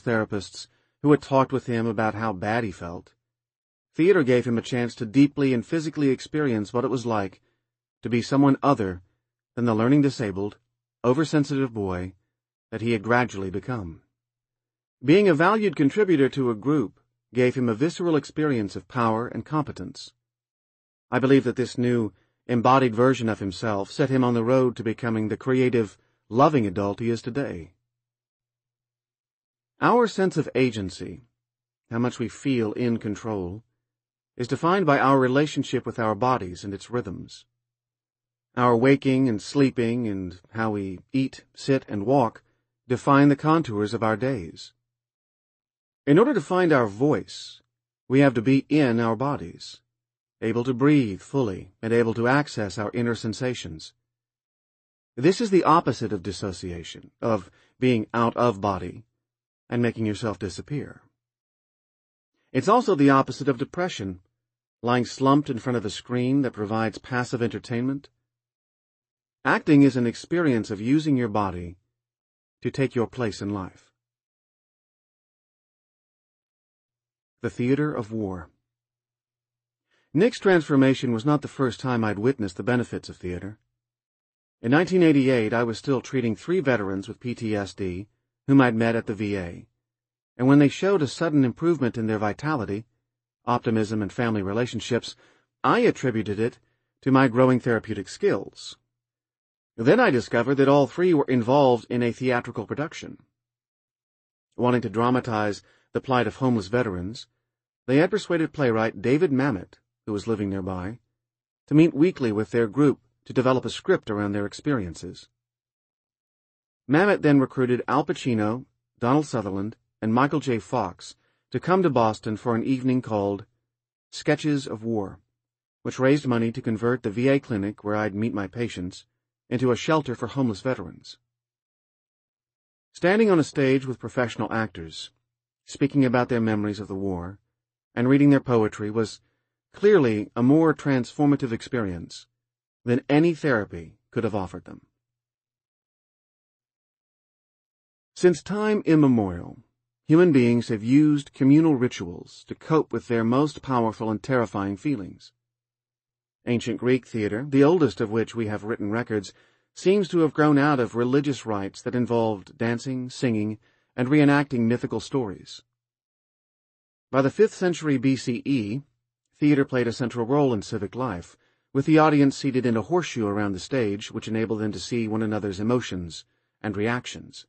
therapists who had talked with him about how bad he felt. Theater gave him a chance to deeply and physically experience what it was like to be someone other than the learning disabled, oversensitive boy that he had gradually become. Being a valued contributor to a group gave him a visceral experience of power and competence. I believe that this new, embodied version of himself set him on the road to becoming the creative, loving adult he is today. Our sense of agency, how much we feel in control, is defined by our relationship with our bodies and its rhythms. Our waking and sleeping and how we eat, sit, and walk define the contours of our days. In order to find our voice, we have to be in our bodies, able to breathe fully and able to access our inner sensations. This is the opposite of dissociation, of being out of body and making yourself disappear. It's also the opposite of depression, lying slumped in front of a screen that provides passive entertainment. Acting is an experience of using your body to take your place in life. The Theater of War Nick's transformation was not the first time I'd witnessed the benefits of theater. In 1988, I was still treating three veterans with PTSD whom I'd met at the VA, and when they showed a sudden improvement in their vitality, optimism, and family relationships, I attributed it to my growing therapeutic skills. Then I discovered that all three were involved in a theatrical production. Wanting to dramatize the plight of homeless veterans, they had persuaded playwright David Mamet, who was living nearby, to meet weekly with their group to develop a script around their experiences. Mamet then recruited Al Pacino, Donald Sutherland, and Michael J. Fox to come to Boston for an evening called Sketches of War, which raised money to convert the VA clinic where I'd meet my patients into a shelter for homeless veterans. Standing on a stage with professional actors, speaking about their memories of the war, and reading their poetry was clearly a more transformative experience than any therapy could have offered them. Since time immemorial, Human beings have used communal rituals to cope with their most powerful and terrifying feelings. Ancient Greek theater, the oldest of which we have written records, seems to have grown out of religious rites that involved dancing, singing, and reenacting mythical stories. By the 5th century BCE, theater played a central role in civic life, with the audience seated in a horseshoe around the stage which enabled them to see one another's emotions and reactions.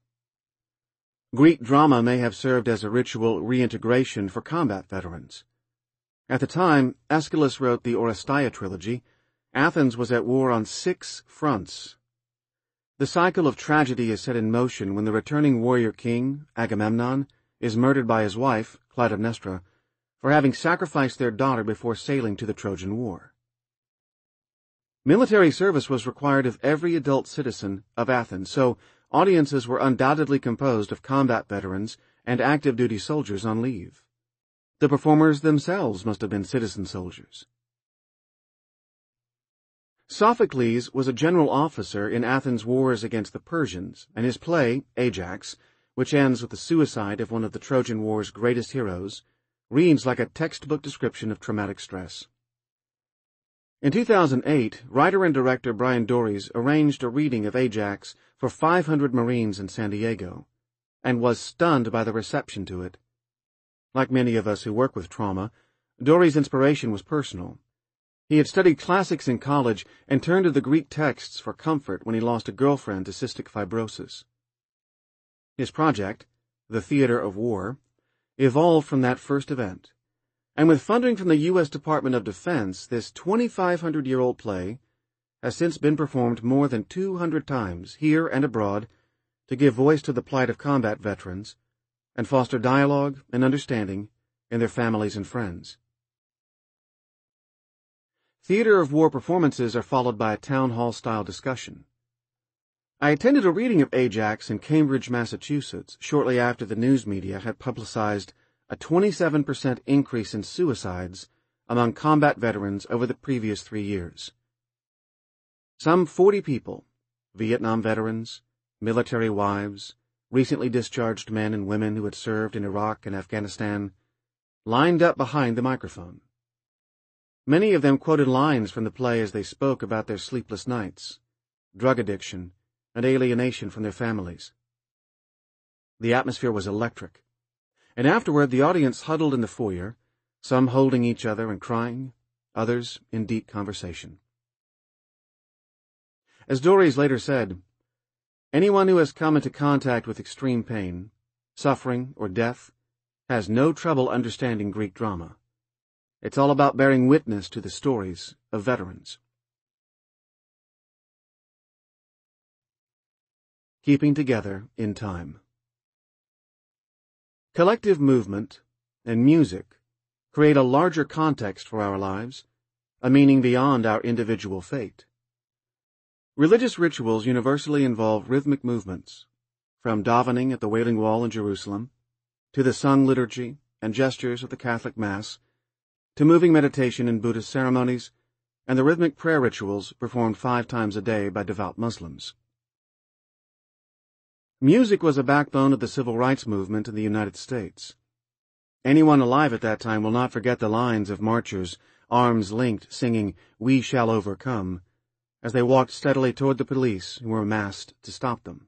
Greek drama may have served as a ritual reintegration for combat veterans. At the time Aeschylus wrote the Oresteia trilogy, Athens was at war on six fronts. The cycle of tragedy is set in motion when the returning warrior king, Agamemnon, is murdered by his wife, Clytemnestra, for having sacrificed their daughter before sailing to the Trojan War. Military service was required of every adult citizen of Athens, so audiences were undoubtedly composed of combat veterans and active duty soldiers on leave. The performers themselves must have been citizen soldiers. Sophocles was a general officer in Athens' wars against the Persians, and his play, Ajax, which ends with the suicide of one of the Trojan War's greatest heroes, reads like a textbook description of traumatic stress. In 2008, writer and director Bryan Doerries arranged a reading of Ajax for 500 Marines in San Diego, and was stunned by the reception to it. Like many of us who work with trauma, Doerries' inspiration was personal. He had studied classics in college and turned to the Greek texts for comfort when he lost a girlfriend to cystic fibrosis. His project, The Theater of War, evolved from that first event and with funding from the U.S. Department of Defense, this 2,500 year old play has since been performed more than 200 times here and abroad to give voice to the plight of combat veterans and foster dialogue and understanding in their families and friends. Theater of War performances are followed by a town hall style discussion. I attended a reading of Ajax in Cambridge, Massachusetts, shortly after the news media had publicized a 27% increase in suicides among combat veterans over the previous three years. Some 40 people, Vietnam veterans, military wives, recently discharged men and women who had served in Iraq and Afghanistan, lined up behind the microphone. Many of them quoted lines from the play as they spoke about their sleepless nights, drug addiction, and alienation from their families. The atmosphere was electric, and afterward the audience huddled in the foyer, some holding each other and crying, others in deep conversation. As Doerries later said, Anyone who has come into contact with extreme pain, suffering, or death has no trouble understanding Greek drama. It's all about bearing witness to the stories of veterans. Keeping Together in Time Collective movement and music create a larger context for our lives, a meaning beyond our individual fate. Religious rituals universally involve rhythmic movements, from davening at the Wailing Wall in Jerusalem, to the sung liturgy and gestures of the Catholic Mass, to moving meditation in Buddhist ceremonies, and the rhythmic prayer rituals performed five times a day by devout Muslims. Music was a backbone of the civil rights movement in the United States. Anyone alive at that time will not forget the lines of marchers, arms linked, singing, We Shall Overcome, as they walked steadily toward the police who were massed to stop them.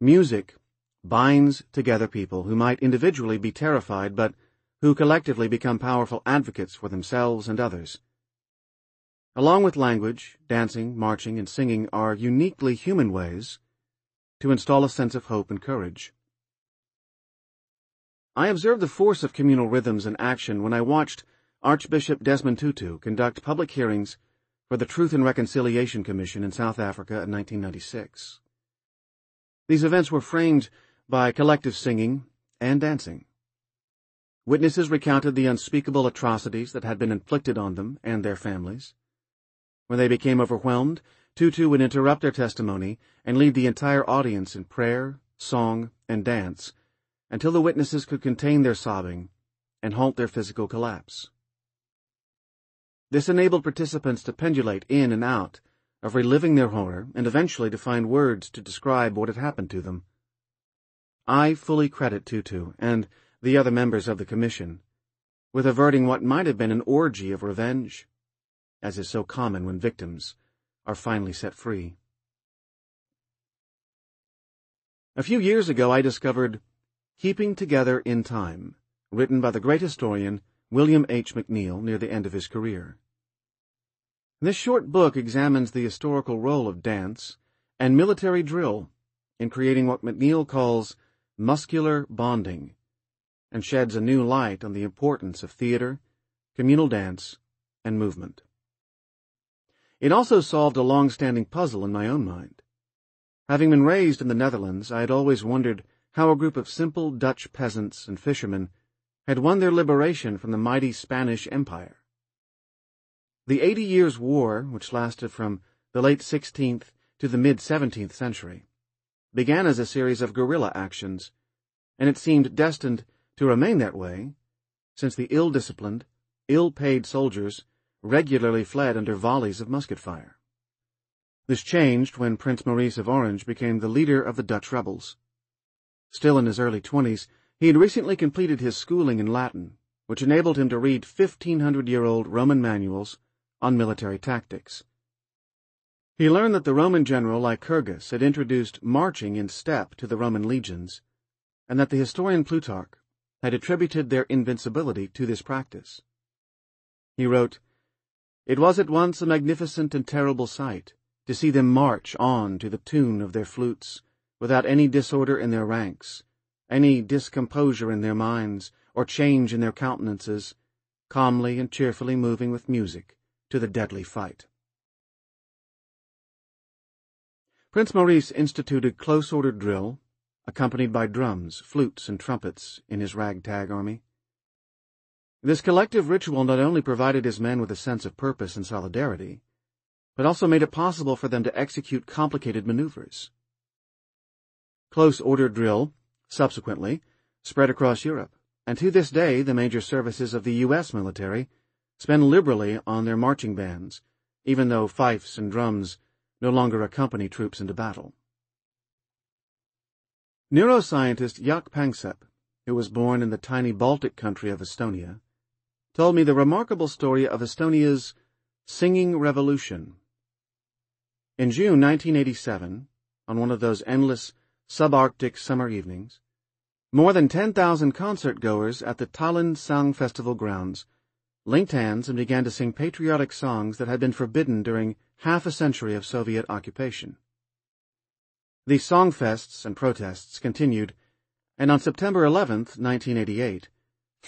Music binds together people who might individually be terrified but who collectively become powerful advocates for themselves and others. Along with language, dancing, marching, and singing are uniquely human ways to install a sense of hope and courage. I observed the force of communal rhythms in action when I watched Archbishop Desmond Tutu conduct public hearings for the Truth and Reconciliation Commission in South Africa in 1996. These events were framed by collective singing and dancing. Witnesses recounted the unspeakable atrocities that had been inflicted on them and their families. When they became overwhelmed, Tutu would interrupt their testimony and lead the entire audience in prayer, song, and dance until the witnesses could contain their sobbing and halt their physical collapse. This enabled participants to pendulate in and out of reliving their horror and eventually to find words to describe what had happened to them. I fully credit Tutu and the other members of the commission with averting what might have been an orgy of revenge, as is so common when victims are finally set free. A few years ago I discovered Keeping Together in Time, written by the great historian William H. McNeill near the end of his career. This short book examines the historical role of dance and military drill in creating what McNeill calls muscular bonding and sheds a new light on the importance of theater, communal dance, and movement. It also solved a long-standing puzzle in my own mind. Having been raised in the Netherlands, I had always wondered how a group of simple Dutch peasants and fishermen had won their liberation from the mighty Spanish Empire. The Eighty Years' War, which lasted from the late 16th to the mid-17th century, began as a series of guerrilla actions, and it seemed destined to remain that way, since the ill-disciplined, ill-paid soldiers regularly fled under volleys of musket fire. This changed when Prince Maurice of Orange became the leader of the Dutch rebels. Still in his early twenties, he had recently completed his schooling in Latin, which enabled him to read 1500-year-old Roman manuals on military tactics. He learned that the Roman general Lycurgus had introduced marching in step to the Roman legions, and that the historian Plutarch had attributed their invincibility to this practice. He wrote, It was at once a magnificent and terrible sight to see them march on to the tune of their flutes, without any disorder in their ranks, any discomposure in their minds, or change in their countenances, calmly and cheerfully moving with music to the deadly fight. Prince Maurice instituted close-ordered drill, accompanied by drums, flutes, and trumpets in his ragtag army. This collective ritual not only provided his men with a sense of purpose and solidarity, but also made it possible for them to execute complicated maneuvers. Close order drill subsequently, spread across Europe, and to this day the major services of the U.S. military spend liberally on their marching bands, even though fifes and drums no longer accompany troops into battle. Neuroscientist Jaak Panksepp, who was born in the tiny Baltic country of Estonia, told me the remarkable story of Estonia's singing revolution. In June 1987, on one of those endless subarctic summer evenings, more than 10,000 concert goers at the Tallinn Song Festival grounds linked hands and began to sing patriotic songs that had been forbidden during half a century of Soviet occupation. These songfests and protests continued, and on September 11, 1988,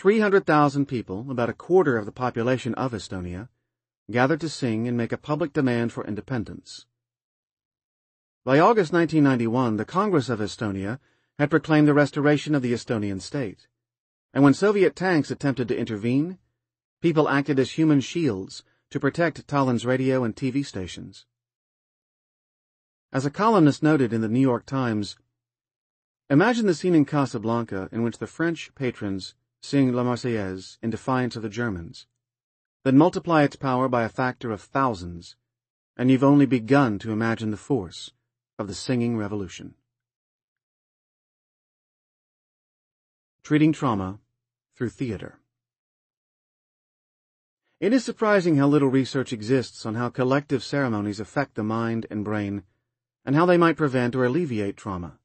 300,000 people, about a quarter of the population of Estonia, gathered to sing and make a public demand for independence. By August 1991, the Congress of Estonia had proclaimed the restoration of the Estonian state, and when Soviet tanks attempted to intervene, people acted as human shields to protect Tallinn's radio and TV stations. As a columnist noted in the New York Times, imagine the scene in Casablanca in which the French patrons sing La Marseillaise in defiance of the Germans. Then multiply its power by a factor of thousands, and you've only begun to imagine the force of the singing revolution. Treating Trauma Through Theater It is surprising how little research exists on how collective ceremonies affect the mind and brain, and how they might prevent or alleviate trauma.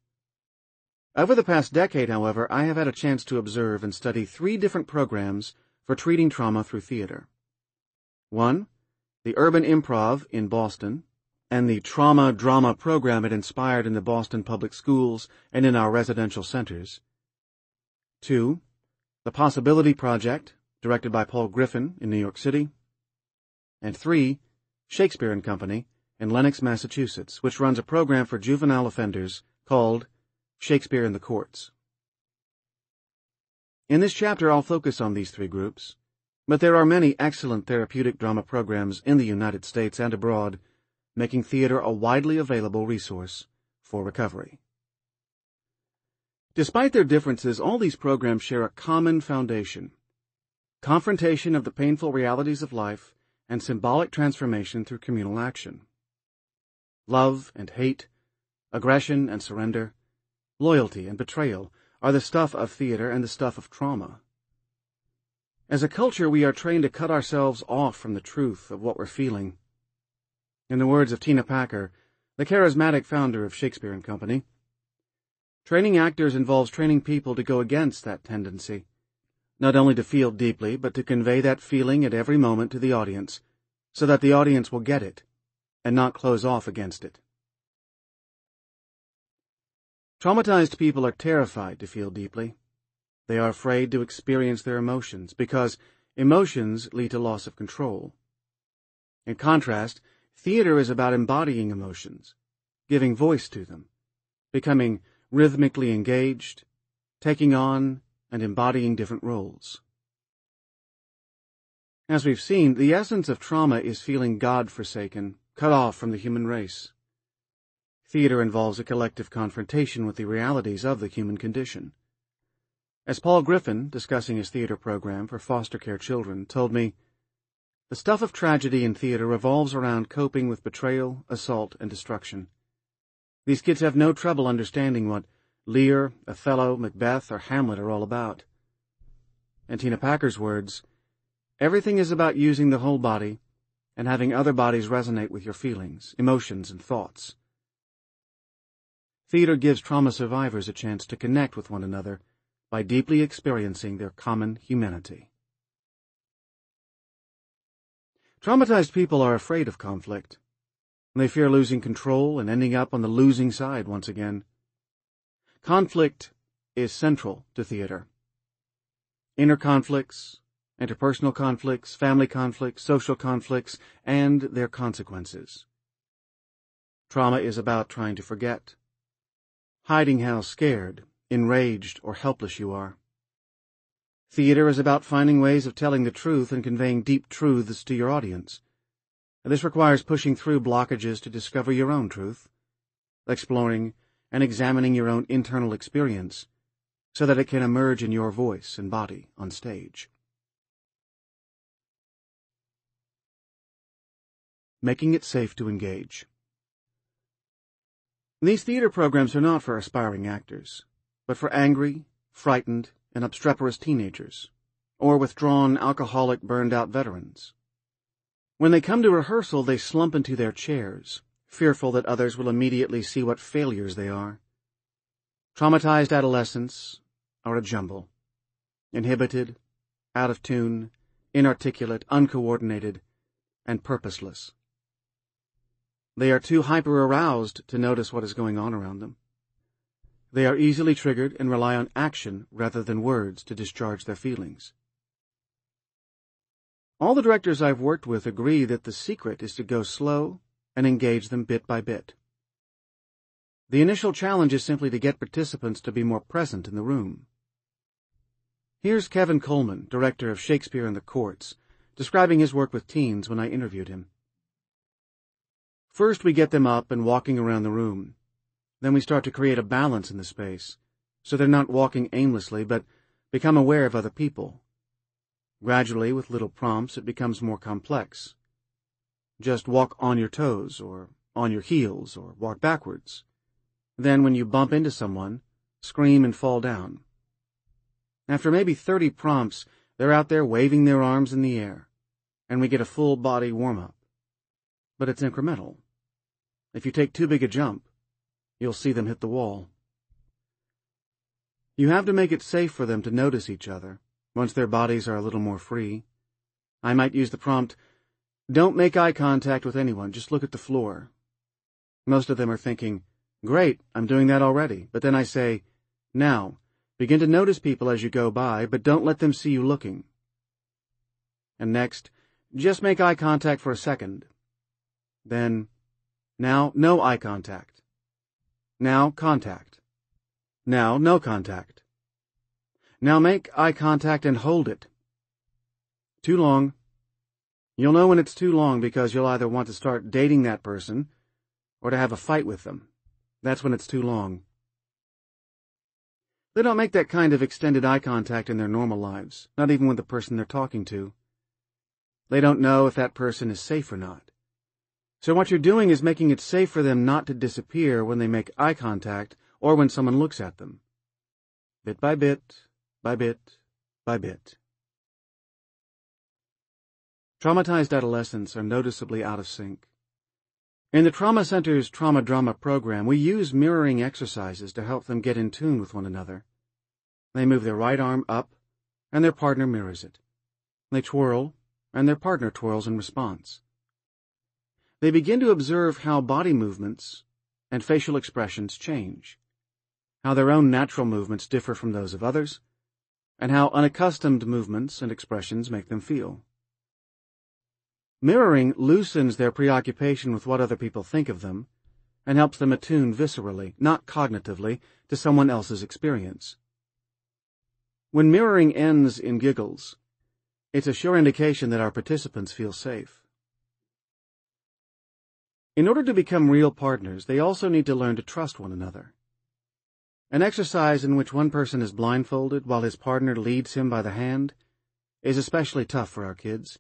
Over the past decade, however, I have had a chance to observe and study three different programs for treating trauma through theater. One, the Urban Improv in Boston, and the Trauma Drama program it inspired in the Boston Public Schools and in our residential centers. 2. The Possibility Project, directed by Paul Griffin in New York City. And 3. Shakespeare and Company in Lenox, Massachusetts, which runs a program for juvenile offenders called Shakespeare in the Courts. In this chapter, I'll focus on these three groups, but there are many excellent therapeutic drama programs in the United States and abroad, making theater a widely available resource for recovery. Despite their differences, all these programs share a common foundation confrontation of the painful realities of life and symbolic transformation through communal action. Love and hate, aggression and surrender, loyalty and betrayal are the stuff of theater and the stuff of trauma. As a culture, we are trained to cut ourselves off from the truth of what we're feeling. In the words of Tina Packer, the charismatic founder of Shakespeare and Company, Training actors involves training people to go against that tendency, not only to feel deeply, but to convey that feeling at every moment to the audience, so that the audience will get it, and not close off against it. Traumatized people are terrified to feel deeply. They are afraid to experience their emotions, because emotions lead to loss of control. In contrast, theater is about embodying emotions, giving voice to them, becoming rhythmically engaged, taking on and embodying different roles. As we've seen, the essence of trauma is feeling God-forsaken, cut off from the human race. Theater involves a collective confrontation with the realities of the human condition. As Paul Griffin, discussing his theater program for foster care children, told me, the stuff of tragedy in theater revolves around coping with betrayal, assault, and destruction. These kids have no trouble understanding what Lear, Othello, Macbeth, or Hamlet are all about. In Tina Packer's words, everything is about using the whole body and having other bodies resonate with your feelings, emotions, and thoughts. Theater gives trauma survivors a chance to connect with one another by deeply experiencing their common humanity. Traumatized people are afraid of conflict. They fear losing control and ending up on the losing side once again. Conflict is central to theater. Inner conflicts, interpersonal conflicts, family conflicts, social conflicts, and their consequences. Trauma is about trying to forget, hiding how scared, enraged, or helpless you are. Theater is about finding ways of telling the truth and conveying deep truths to your audience. This requires pushing through blockages to discover your own truth, exploring and examining your own internal experience so that it can emerge in your voice and body on stage. Making it safe to engage. These theater programs are not for aspiring actors, but for angry, frightened, and obstreperous teenagers, or withdrawn, alcoholic, burned-out veterans. When they come to rehearsal, they slump into their chairs, fearful that others will immediately see what failures they are. Traumatized adolescents are a jumble. Inhibited, out of tune, inarticulate, uncoordinated, and purposeless. They are too hyper-aroused to notice what is going on around them. They are easily triggered and rely on action rather than words to discharge their feelings. All the directors I've worked with agree that the secret is to go slow and engage them bit by bit. The initial challenge is simply to get participants to be more present in the room. Here's Kevin Coleman, director of Shakespeare in the Courts, describing his work with teens when I interviewed him. First, we get them up and walking around the room. Then we start to create a balance in the space, so they're not walking aimlessly, but become aware of other people. Gradually, with little prompts, it becomes more complex. Just walk on your toes, or on your heels, or walk backwards. Then, when you bump into someone, scream and fall down. After maybe 30 prompts, they're out there waving their arms in the air, and we get a full body warm up. But it's incremental. If you take too big a jump, you'll see them hit the wall. You have to make it safe for them to notice each other, once their bodies are a little more free. I might use the prompt, don't make eye contact with anyone, just look at the floor. Most of them are thinking, great, I'm doing that already, but then I say, now, Begin to notice people as you go by, but don't let them see you looking. And next, just make eye contact for a second. Then, now, no eye contact. Now, contact. Now, no contact. Now make eye contact and hold it. Too long. You'll know when it's too long because you'll either want to start dating that person or to have a fight with them. That's when it's too long. They don't make that kind of extended eye contact in their normal lives, not even with the person they're talking to. They don't know if that person is safe or not. So what you're doing is making it safe for them not to disappear when they make eye contact or when someone looks at them. Bit by bit, by bit, by bit. Traumatized adolescents are noticeably out of sync. In the Trauma Center's Trauma Drama program, we use mirroring exercises to help them get in tune with one another. They move their right arm up, and their partner mirrors it. They twirl, and their partner twirls in response. They begin to observe how body movements and facial expressions change, how their own natural movements differ from those of others, and how unaccustomed movements and expressions make them feel. Mirroring loosens their preoccupation with what other people think of them and helps them attune viscerally, not cognitively, to someone else's experience. When mirroring ends in giggles, it's a sure indication that our participants feel safe. In order to become real partners, they also need to learn to trust one another. An exercise in which one person is blindfolded while his partner leads him by the hand is especially tough for our kids.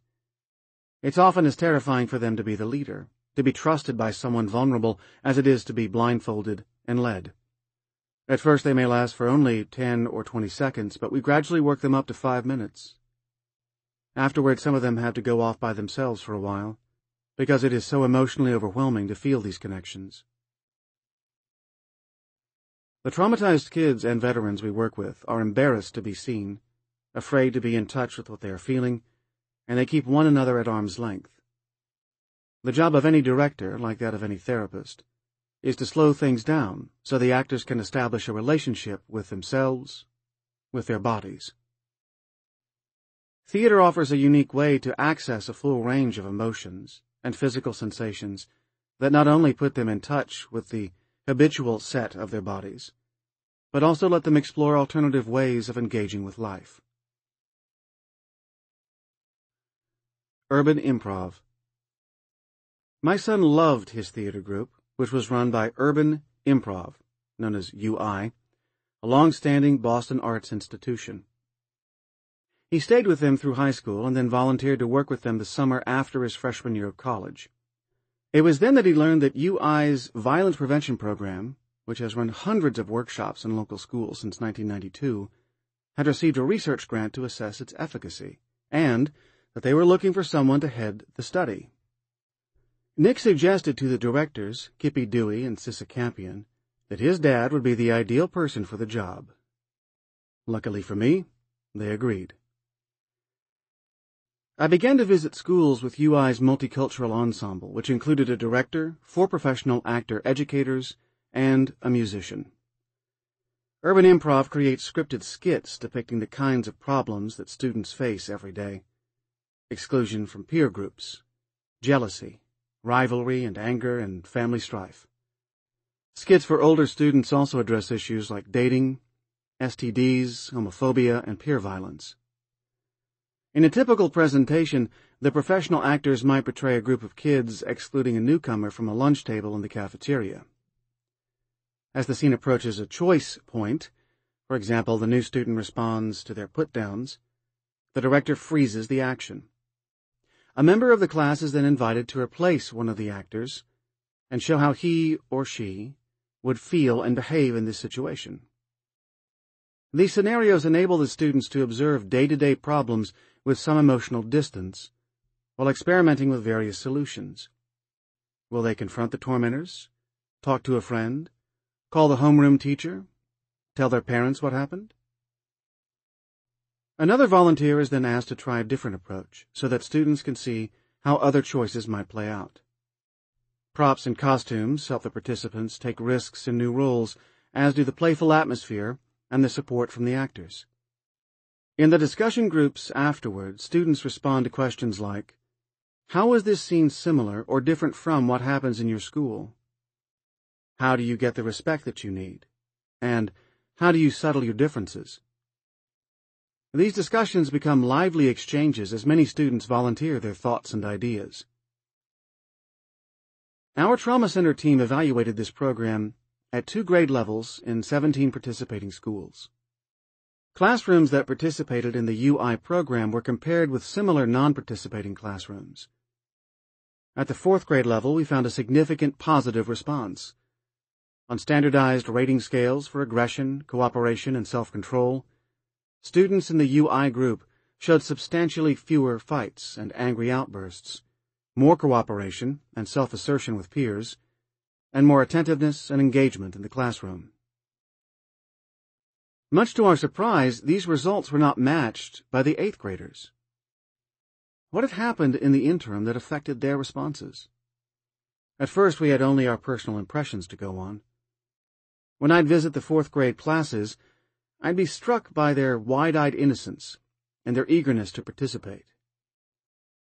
It's often as terrifying for them to be the leader, to be trusted by someone vulnerable, as it is to be blindfolded and led. At first they may last for only 10 or 20 seconds, but we gradually work them up to five minutes. Afterward, some of them have to go off by themselves for a while, because it is so emotionally overwhelming to feel these connections. The traumatized kids and veterans we work with are embarrassed to be seen, afraid to be in touch with what they are feeling, and they keep one another at arm's length. The job of any director, like that of any therapist, is to slow things down so the actors can establish a relationship with themselves, with their bodies. Theater offers a unique way to access a full range of emotions and physical sensations that not only put them in touch with the habitual set of their bodies, but also let them explore alternative ways of engaging with life. Urban Improv. My son loved his theater group, which was run by Urban Improv, known as UI, a long-standing Boston arts institution. He stayed with them through high school and then volunteered to work with them the summer after his freshman year of college. It was then that he learned that UI's violence prevention program which has run hundreds of workshops in local schools since 1992, had received a research grant to assess its efficacy, and that they were looking for someone to head the study. Nick suggested to the directors, Kippy Dewey and Cissa Campion, that his dad would be the ideal person for the job. Luckily for me, they agreed. I began to visit schools with UI's multicultural ensemble, which included a director, four professional actor educators, and a musician. Urban Improv creates scripted skits depicting the kinds of problems that students face every day. Exclusion from peer groups, jealousy, rivalry and anger, and family strife. Skits for older students also address issues like dating, STDs, homophobia, and peer violence. In a typical presentation, the professional actors might portray a group of kids excluding a newcomer from a lunch table in the cafeteria. As the scene approaches a choice point, for example, the new student responds to their put-downs, the director freezes the action. A member of the class is then invited to replace one of the actors and show how he or she would feel and behave in this situation. These scenarios enable the students to observe day-to-day problems with some emotional distance, while experimenting with various solutions. Will they confront the tormentors? Talk to a friend? Call the homeroom teacher? Tell their parents what happened? Another volunteer is then asked to try a different approach so that students can see how other choices might play out. Props and costumes help the participants take risks in new roles, as do the playful atmosphere and the support from the actors. In the discussion groups afterward, students respond to questions like, How is this scene similar or different from what happens in your school? How do you get the respect that you need? And how do you settle your differences? These discussions become lively exchanges as many students volunteer their thoughts and ideas. Our Trauma Center team evaluated this program at two grade levels in 17 participating schools. Classrooms that participated in the UI program were compared with similar non-participating classrooms. At the fourth grade level, we found a significant positive response. On standardized rating scales for aggression, cooperation, and self-control, students in the UI group showed substantially fewer fights and angry outbursts, more cooperation and self-assertion with peers, and more attentiveness and engagement in the classroom. Much to our surprise, these results were not matched by the eighth graders. What had happened in the interim that affected their responses? At first, we had only our personal impressions to go on. When I'd visit the fourth grade classes, I'd be struck by their wide-eyed innocence and their eagerness to participate.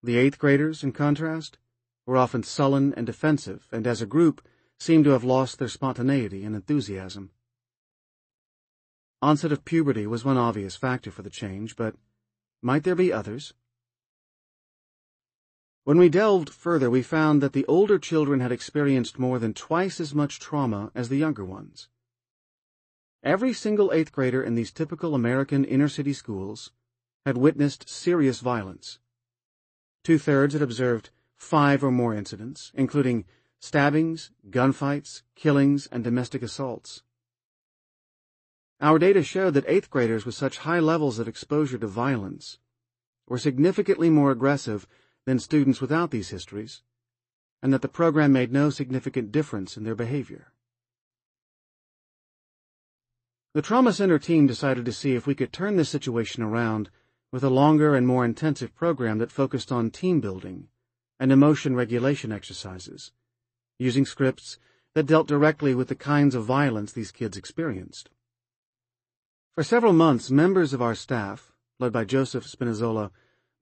The eighth graders, in contrast, were often sullen and defensive, and as a group, seemed to have lost their spontaneity and enthusiasm. Onset of puberty was one obvious factor for the change, but might there be others? When we delved further, we found that the older children had experienced more than twice as much trauma as the younger ones. Every single eighth grader in these typical American inner-city schools had witnessed serious violence. Two-thirds had observed five or more incidents, including stabbings, gunfights, killings, and domestic assaults. Our data showed that eighth graders with such high levels of exposure to violence were significantly more aggressive than students without these histories, and that the program made no significant difference in their behavior. The Trauma Center team decided to see if we could turn this situation around with a longer and more intensive program that focused on team building and emotion regulation exercises, using scripts that dealt directly with the kinds of violence these kids experienced. For several months, members of our staff, led by Joseph Spinazzola,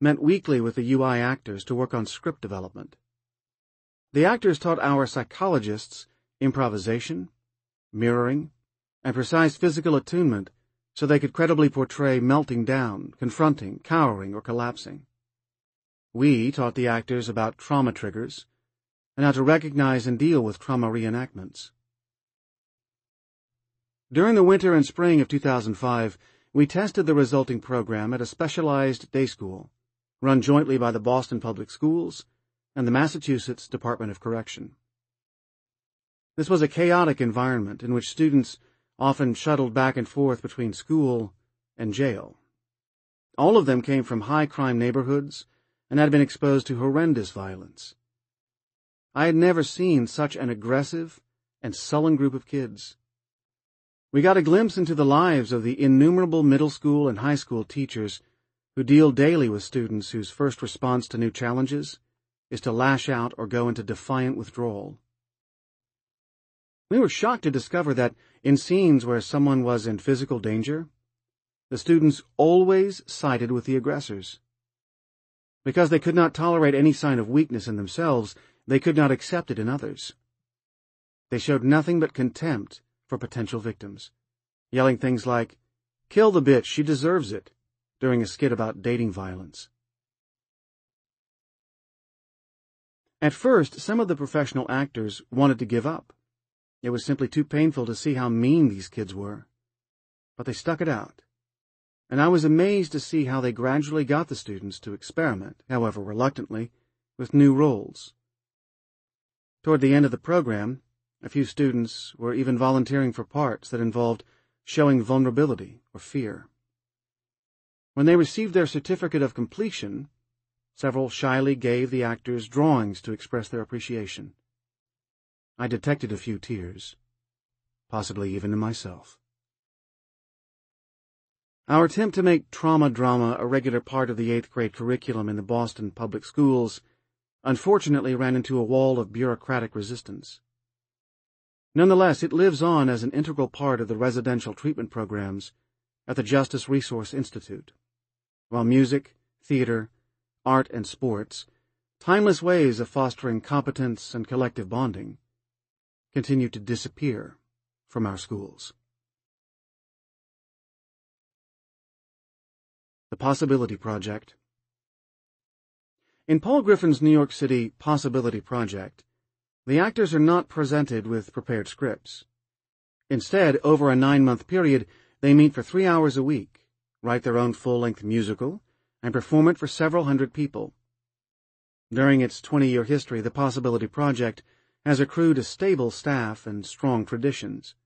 met weekly with the UI actors to work on script development. The actors taught our psychologists improvisation, mirroring, and precise physical attunement so they could credibly portray melting down, confronting, cowering, or collapsing. We taught the actors about trauma triggers and how to recognize and deal with trauma reenactments. During the winter and spring of 2005, we tested the resulting program at a specialized day school, run jointly by the Boston Public Schools and the Massachusetts Department of Correction. This was a chaotic environment in which students often shuttled back and forth between school and jail. All of them came from high crime neighborhoods and had been exposed to horrendous violence. I had never seen such an aggressive and sullen group of kids. We got a glimpse into the lives of the innumerable middle school and high school teachers who deal daily with students whose first response to new challenges is to lash out or go into defiant withdrawal. We were shocked to discover that in scenes where someone was in physical danger, the students always sided with the aggressors. Because they could not tolerate any sign of weakness in themselves, they could not accept it in others. They showed nothing but contempt for potential victims, yelling things like, Kill the bitch, she deserves it, during a skit about dating violence. At first, some of the professional actors wanted to give up. It was simply too painful to see how mean these kids were. But they stuck it out. And I was amazed to see how they gradually got the students to experiment, however reluctantly, with new roles. Toward the end of the program, a few students were even volunteering for parts that involved showing vulnerability or fear. When they received their certificate of completion, several shyly gave the actors drawings to express their appreciation. I detected a few tears, possibly even in myself. Our attempt to make trauma drama a regular part of the eighth grade curriculum in the Boston public schools unfortunately ran into a wall of bureaucratic resistance. Nonetheless, it lives on as an integral part of the residential treatment programs at the Justice Resource Institute, while music, theater, art, and sports, timeless ways of fostering competence and collective bonding, continue to disappear from our schools. The Possibility Project In Paul Griffin's New York City Possibility Project, the actors are not presented with prepared scripts. Instead, over a nine-month period, they meet for three hours a week, write their own full-length musical, and perform it for several hundred people. During its 20-year history, the Possibility Project has accrued a stable staff and strong traditions.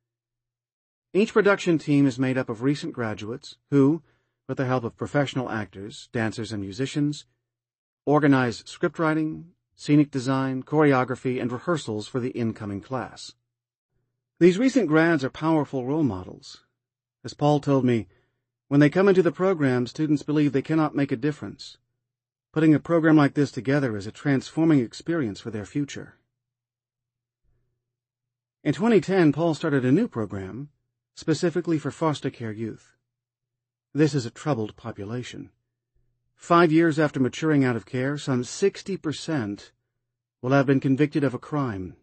Each production team is made up of recent graduates who, with the help of professional actors, dancers, and musicians, organize scriptwriting, scenic design, choreography, and rehearsals for the incoming class. These recent grads are powerful role models. As Paul told me, when they come into the program, students believe they cannot make a difference. Putting a program like this together is a transforming experience for their future. In 2010, Paul started a new program specifically for foster care youth. This is a troubled population. Five years after maturing out of care, some 60% will have been convicted of a crime.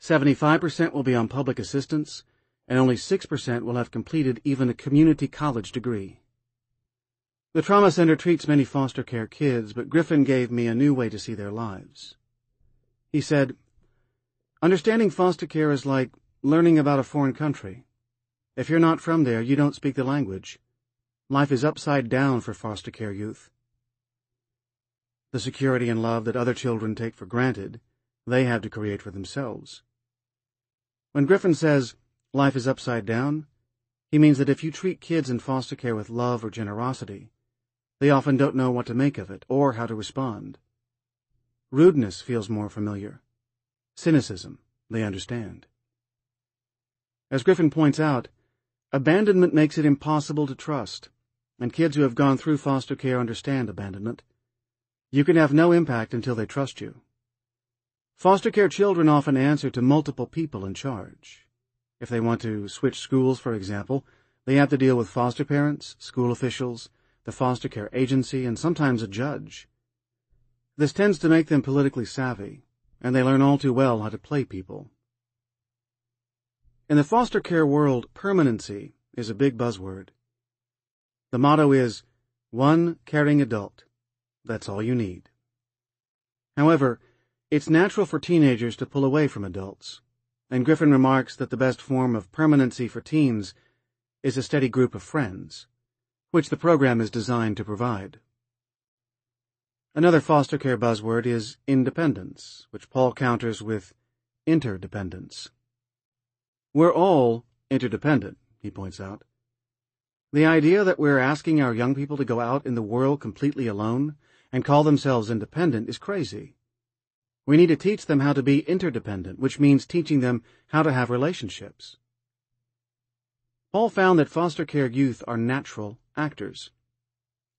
75% will be on public assistance, and only 6% will have completed even a community college degree. The Trauma Center treats many foster care kids, but Griffin gave me a new way to see their lives. He said, Understanding foster care is like learning about a foreign country. If you're not from there, you don't speak the language. Life is upside down for foster care youth. The security and love that other children take for granted, they have to create for themselves. When Griffin says life is upside down, he means that if you treat kids in foster care with love or generosity, they often don't know what to make of it or how to respond. Rudeness feels more familiar. Cynicism, they understand. As Griffin points out, abandonment makes it impossible to trust, and kids who have gone through foster care understand abandonment. You can have no impact until they trust you. Foster care children often answer to multiple people in charge. If they want to switch schools, for example, they have to deal with foster parents, school officials, the foster care agency, and sometimes a judge. This tends to make them politically savvy, and they learn all too well how to play people. In the foster care world, permanency is a big buzzword. The motto is, one caring adult. That's all you need. However, it's natural for teenagers to pull away from adults, and Griffin remarks that the best form of permanency for teens is a steady group of friends, which the program is designed to provide. Another foster care buzzword is independence, which Paul counters with interdependence. We're all interdependent, he points out. The idea that we're asking our young people to go out in the world completely alone and call themselves independent is crazy. We need to teach them how to be interdependent, which means teaching them how to have relationships. Paul found that foster care youth are natural actors.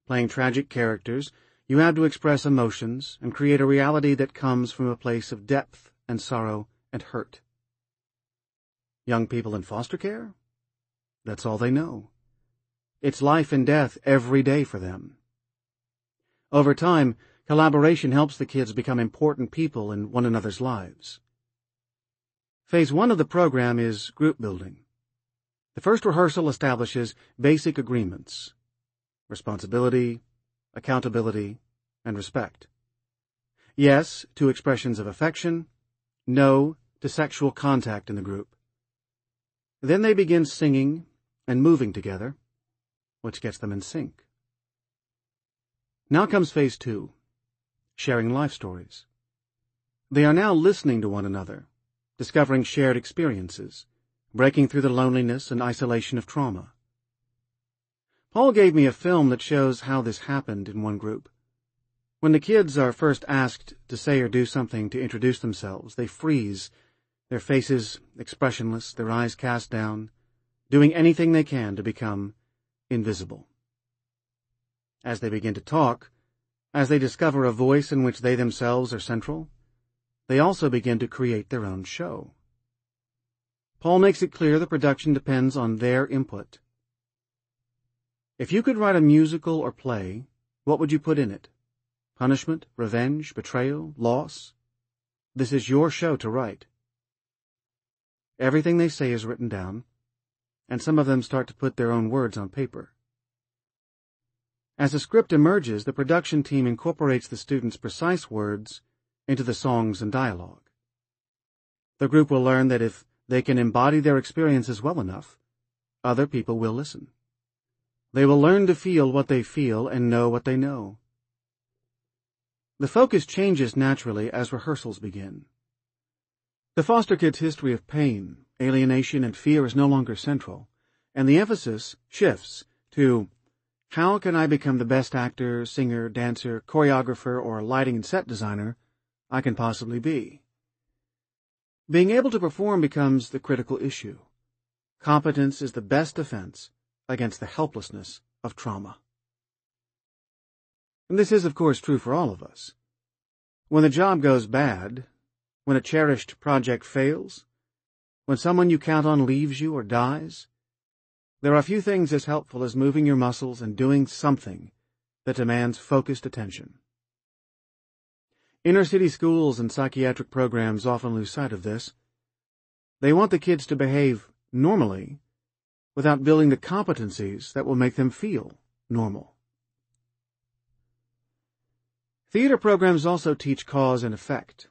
Playing tragic characters, you have to express emotions and create a reality that comes from a place of depth and sorrow and hurt. Young people in foster care? That's all they know. It's life and death every day for them. Over time, collaboration helps the kids become important people in one another's lives. Phase one of the program is group building. The first rehearsal establishes basic agreements responsibility, accountability, and respect. Yes to expressions of affection, no to sexual contact in the group. Then they begin singing and moving together, which gets them in sync. Now comes phase two, sharing life stories. They are now listening to one another, discovering shared experiences, breaking through the loneliness and isolation of trauma. Paul gave me a film that shows how this happened in one group. When the kids are first asked to say or do something to introduce themselves, they freeze, their faces expressionless, their eyes cast down, doing anything they can to become invisible. As they begin to talk, as they discover a voice in which they themselves are central, they also begin to create their own show. Paul makes it clear the production depends on their input. If you could write a musical or play, what would you put in it? Punishment, revenge, betrayal, loss? This is your show to write. Everything they say is written down, and some of them start to put their own words on paper. As the script emerges, the production team incorporates the students' precise words into the songs and dialogue. The group will learn that if they can embody their experiences well enough, other people will listen. They will learn to feel what they feel and know what they know. The focus changes naturally as rehearsals begin. The foster kid's history of pain, alienation, and fear is no longer central, and the emphasis shifts to how can I become the best actor, singer, dancer, choreographer, or lighting and set designer I can possibly be? Being able to perform becomes the critical issue. Competence is the best defense against the helplessness of trauma. And this is, of course, true for all of us. When the job goes bad, when a cherished project fails, when someone you count on leaves you or dies, there are few things as helpful as moving your muscles and doing something that demands focused attention. Inner city schools and psychiatric programs often lose sight of this. They want the kids to behave normally without building the competencies that will make them feel normal. Theater programs also teach cause and effect.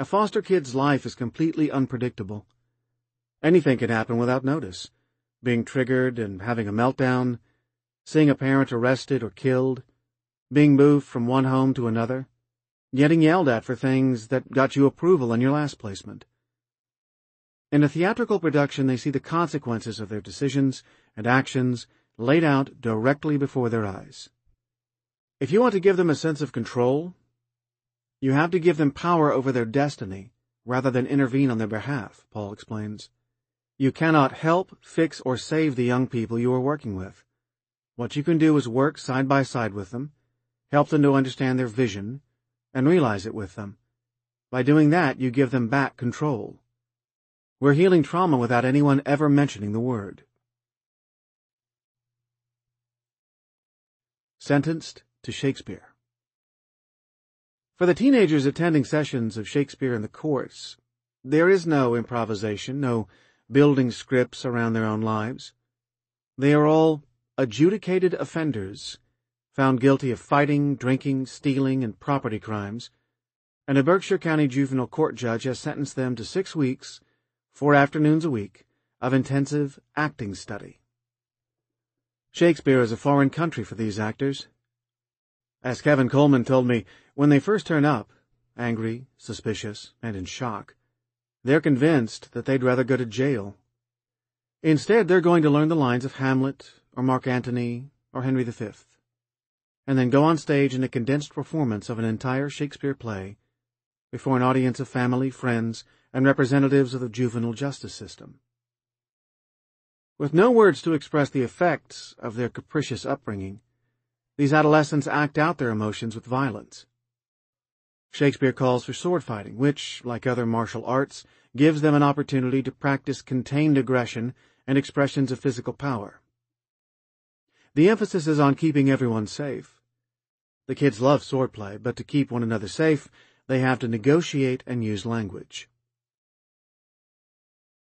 A foster kid's life is completely unpredictable. Anything can happen without notice. Being triggered and having a meltdown, seeing a parent arrested or killed, being moved from one home to another, getting yelled at for things that got you approval in your last placement. In a theatrical production, they see the consequences of their decisions and actions laid out directly before their eyes. If you want to give them a sense of control, you have to give them power over their destiny rather than intervene on their behalf, Paul explains. You cannot help, fix, or save the young people you are working with. What you can do is work side by side with them, help them to understand their vision, and realize it with them. By doing that, you give them back control. We're healing trauma without anyone ever mentioning the word. Sentenced to Shakespeare. For the teenagers attending sessions of Shakespeare in the courts, there is no improvisation, no building scripts around their own lives. They are all adjudicated offenders, found guilty of fighting, drinking, stealing, and property crimes, and a Berkshire County juvenile court judge has sentenced them to six weeks four afternoons a week, of intensive acting study. Shakespeare is a foreign country for these actors. As Kevin Coleman told me, when they first turn up, angry, suspicious, and in shock, They're convinced that they'd rather go to jail. Instead, they're going to learn the lines of Hamlet, or Mark Antony, or Henry V, and then go on stage in a condensed performance of an entire Shakespeare play before an audience of family, friends, and representatives of the juvenile justice system. With no words to express the effects of their capricious upbringing, these adolescents act out their emotions with violence. Shakespeare calls for sword fighting, which, like other martial arts, gives them an opportunity to practice contained aggression and expressions of physical power. The emphasis is on keeping everyone safe. The kids love swordplay, but to keep one another safe, they have to negotiate and use language.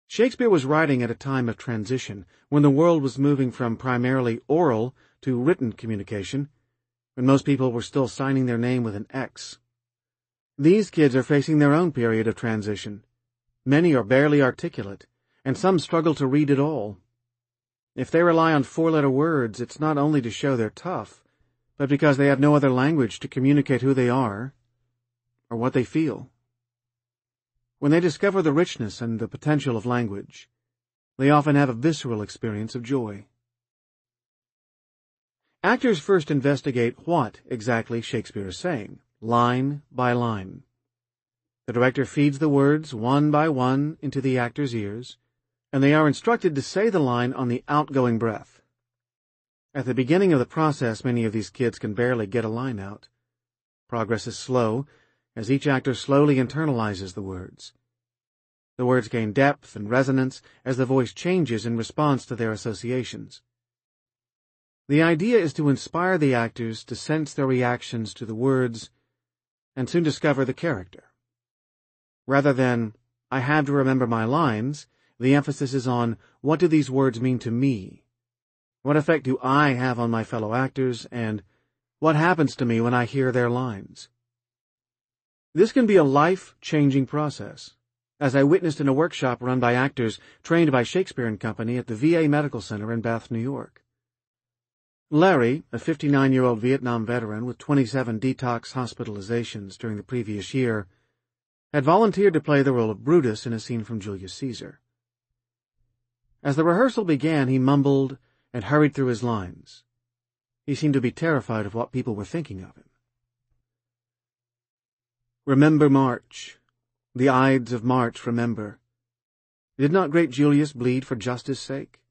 Shakespeare was writing at a time of transition, when the world was moving from primarily oral to written communication, when most people were still signing their name with an X. These kids are facing their own period of transition. Many are barely articulate, and some struggle to read at all. If they rely on four-letter words, it's not only to show they're tough, but because they have no other language to communicate who they are or what they feel. When they discover the richness and the potential of language, they often have a visceral experience of joy. Actors first investigate what exactly Shakespeare is saying, line by line. The director feeds the words one by one into the actor's ears, and they are instructed to say the line on the outgoing breath. At the beginning of the process, many of these kids can barely get a line out. Progress is slow, as each actor slowly internalizes the words. The words gain depth and resonance as the voice changes in response to their associations. The idea is to inspire the actors to sense their reactions to the words and soon discover the character. Rather than, I have to remember my lines, the emphasis is on, what do these words mean to me? What effect do I have on my fellow actors, and what happens to me when I hear their lines? This can be a life-changing process, as I witnessed in a workshop run by actors trained by Shakespeare and Company at the VA Medical Center in Bath, New York. Larry, a 59-year-old Vietnam veteran with 27 detox hospitalizations during the previous year, had volunteered to play the role of Brutus in a scene from Julius Caesar. As the rehearsal began, he mumbled and hurried through his lines. He seemed to be terrified of what people were thinking of him. Remember March, the Ides of March remember. Did not great Julius bleed for justice' sake?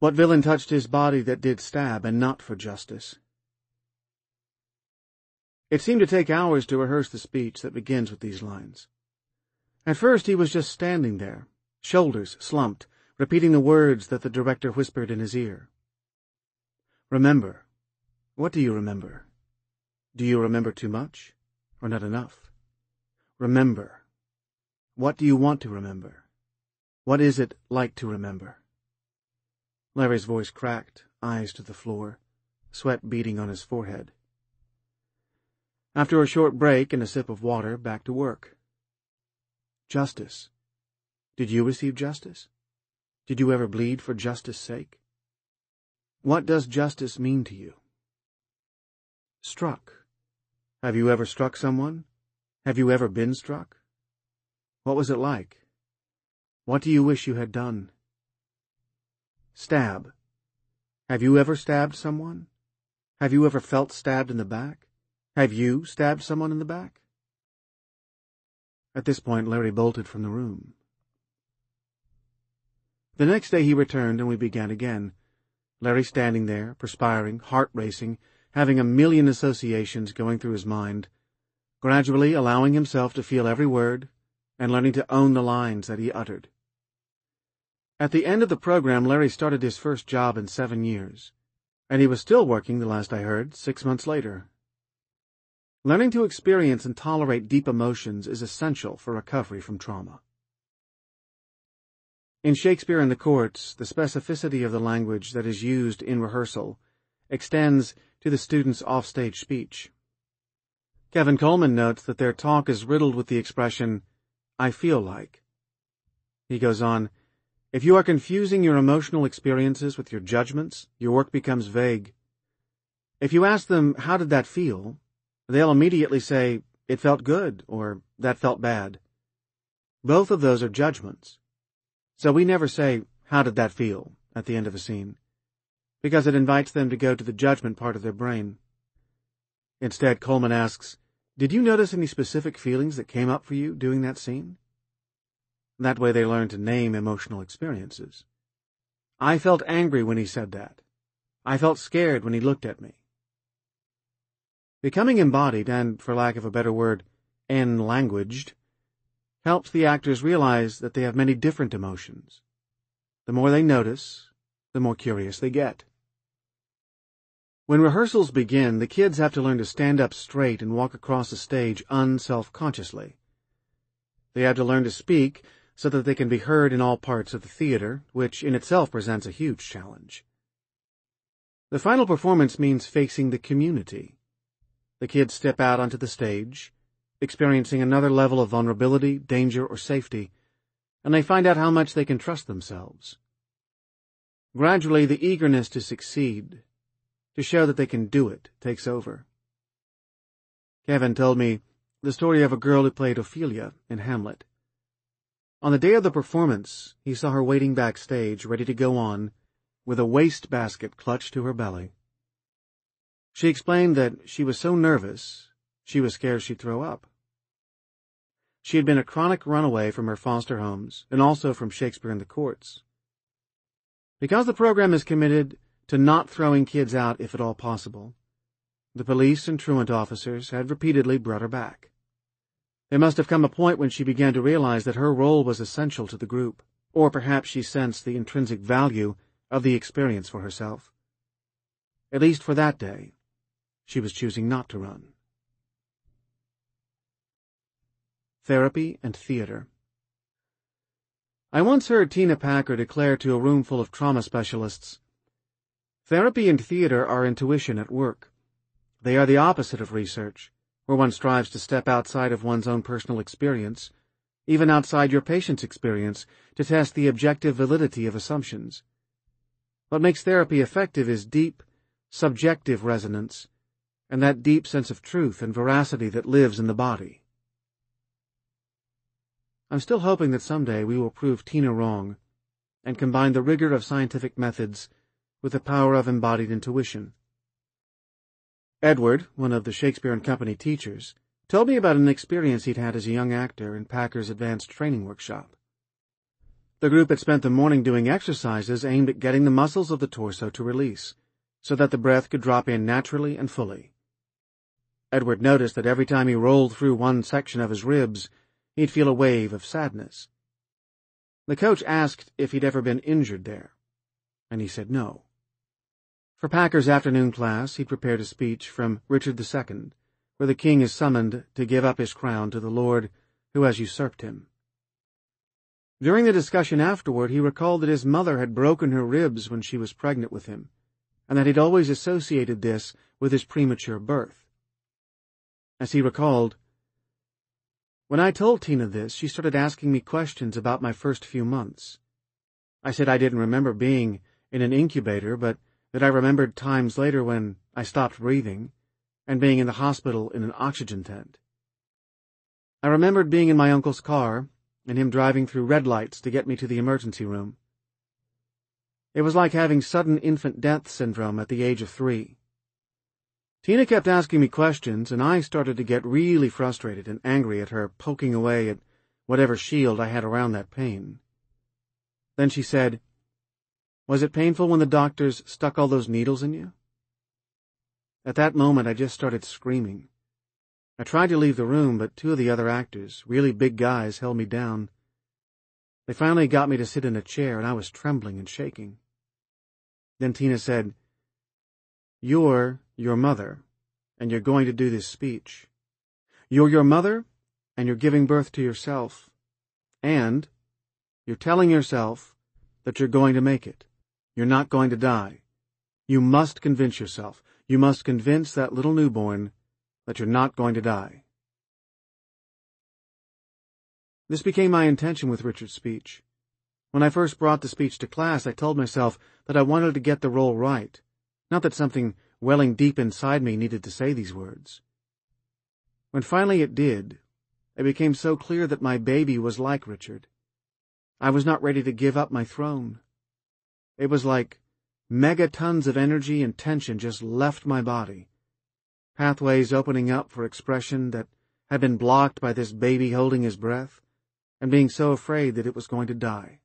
What villain touched his body that did stab, and not for justice? It seemed to take hours to rehearse the speech that begins with these lines. At first he was just standing there, shoulders slumped, repeating the words that the director whispered in his ear. Remember. What do you remember? Do you remember too much? or not enough. Remember. What do you want to remember? What is it like to remember? Larry's voice cracked, eyes to the floor, sweat beading on his forehead. After a short break and a sip of water, back to work. Justice. Did you receive justice? Did you ever bleed for justice' sake? What does justice mean to you? Struck. Have you ever struck someone? Have you ever been struck? What was it like? What do you wish you had done? Stab. Have you ever stabbed someone? Have you ever felt stabbed in the back? Have you stabbed someone in the back? At this point, Larry bolted from the room. The next day he returned and we began again. Larry standing there, perspiring, heart racing, having a million associations going through his mind, gradually allowing himself to feel every word and learning to own the lines that he uttered. At the end of the program, Larry started his first job in seven years, and he was still working, the last I heard, six months later. Learning to experience and tolerate deep emotions is essential for recovery from trauma. In Shakespeare and the Courts, the specificity of the language that is used in rehearsal extends to the student's offstage speech. Kevin Coleman notes that their talk is riddled with the expression, I feel like. He goes on, if you are confusing your emotional experiences with your judgments, your work becomes vague. If you ask them, how did that feel? They'll immediately say, it felt good, or that felt bad. Both of those are judgments. So we never say, how did that feel, at the end of a scene, because it invites them to go to the judgment part of their brain. Instead, Coleman asks, did you notice any specific feelings that came up for you doing that scene? That way they learn to name emotional experiences. I felt angry when he said that. I felt scared when he looked at me. Becoming embodied and, for lack of a better word, en-languaged, helps the actors realize that they have many different emotions. The more they notice, the more curious they get. When rehearsals begin, the kids have to learn to stand up straight and walk across the stage unself-consciously. They have to learn to speak so that they can be heard in all parts of the theater, which in itself presents a huge challenge. The final performance means facing the community. The kids step out onto the stage, experiencing another level of vulnerability, danger, or safety, and they find out how much they can trust themselves. Gradually, the eagerness to succeed, to show that they can do it, takes over. Kevin told me the story of a girl who played Ophelia in Hamlet. On the day of the performance, he saw her waiting backstage, ready to go on, with a waste basket clutched to her belly. She explained that she was so nervous, she was scared she'd throw up. She had been a chronic runaway from her foster homes, and also from Shakespeare in the courts. Because the program is committed to not throwing kids out if at all possible, the police and truant officers had repeatedly brought her back. There must have come a point when she began to realize that her role was essential to the group, or perhaps she sensed the intrinsic value of the experience for herself. At least for that day, she was choosing not to run. Therapy and Theater I once heard Tina Packer declare to a room full of trauma specialists, Therapy and theater are intuition at work. They are the opposite of research where one strives to step outside of one's own personal experience, even outside your patient's experience, to test the objective validity of assumptions. What makes therapy effective is deep, subjective resonance, and that deep sense of truth and veracity that lives in the body. I'm still hoping that someday we will prove Tina wrong and combine the rigor of scientific methods with the power of embodied intuition. Edward, one of the Shakespeare and Company teachers, told me about an experience he'd had as a young actor in Packer's advanced training workshop. The group had spent the morning doing exercises aimed at getting the muscles of the torso to release, so that the breath could drop in naturally and fully. Edward noticed that every time he rolled through one section of his ribs, he'd feel a wave of sadness. The coach asked if he'd ever been injured there, and he said no. For Packer's afternoon class, he prepared a speech from Richard II, where the king is summoned to give up his crown to the lord who has usurped him. During the discussion afterward, he recalled that his mother had broken her ribs when she was pregnant with him, and that he'd always associated this with his premature birth. As he recalled, When I told Tina this, she started asking me questions about my first few months. I said I didn't remember being in an incubator, but that I remembered times later when I stopped breathing and being in the hospital in an oxygen tent. I remembered being in my uncle's car and him driving through red lights to get me to the emergency room. It was like having sudden infant death syndrome at the age of three. Tina kept asking me questions, and I started to get really frustrated and angry at her poking away at whatever shield I had around that pain. Then she said, was it painful when the doctors stuck all those needles in you? At that moment, I just started screaming. I tried to leave the room, but two of the other actors, really big guys, held me down. They finally got me to sit in a chair, and I was trembling and shaking. Then Tina said, You're your mother, and you're going to do this speech. You're your mother, and you're giving birth to yourself. And you're telling yourself that you're going to make it. You're not going to die. You must convince yourself. You must convince that little newborn that you're not going to die. This became my intention with Richard's speech. When I first brought the speech to class, I told myself that I wanted to get the role right, not that something welling deep inside me needed to say these words. When finally it did, it became so clear that my baby was like Richard. I was not ready to give up my throne. It was like megatons of energy and tension just left my body, pathways opening up for expression that had been blocked by this baby holding his breath and being so afraid that it was going to die.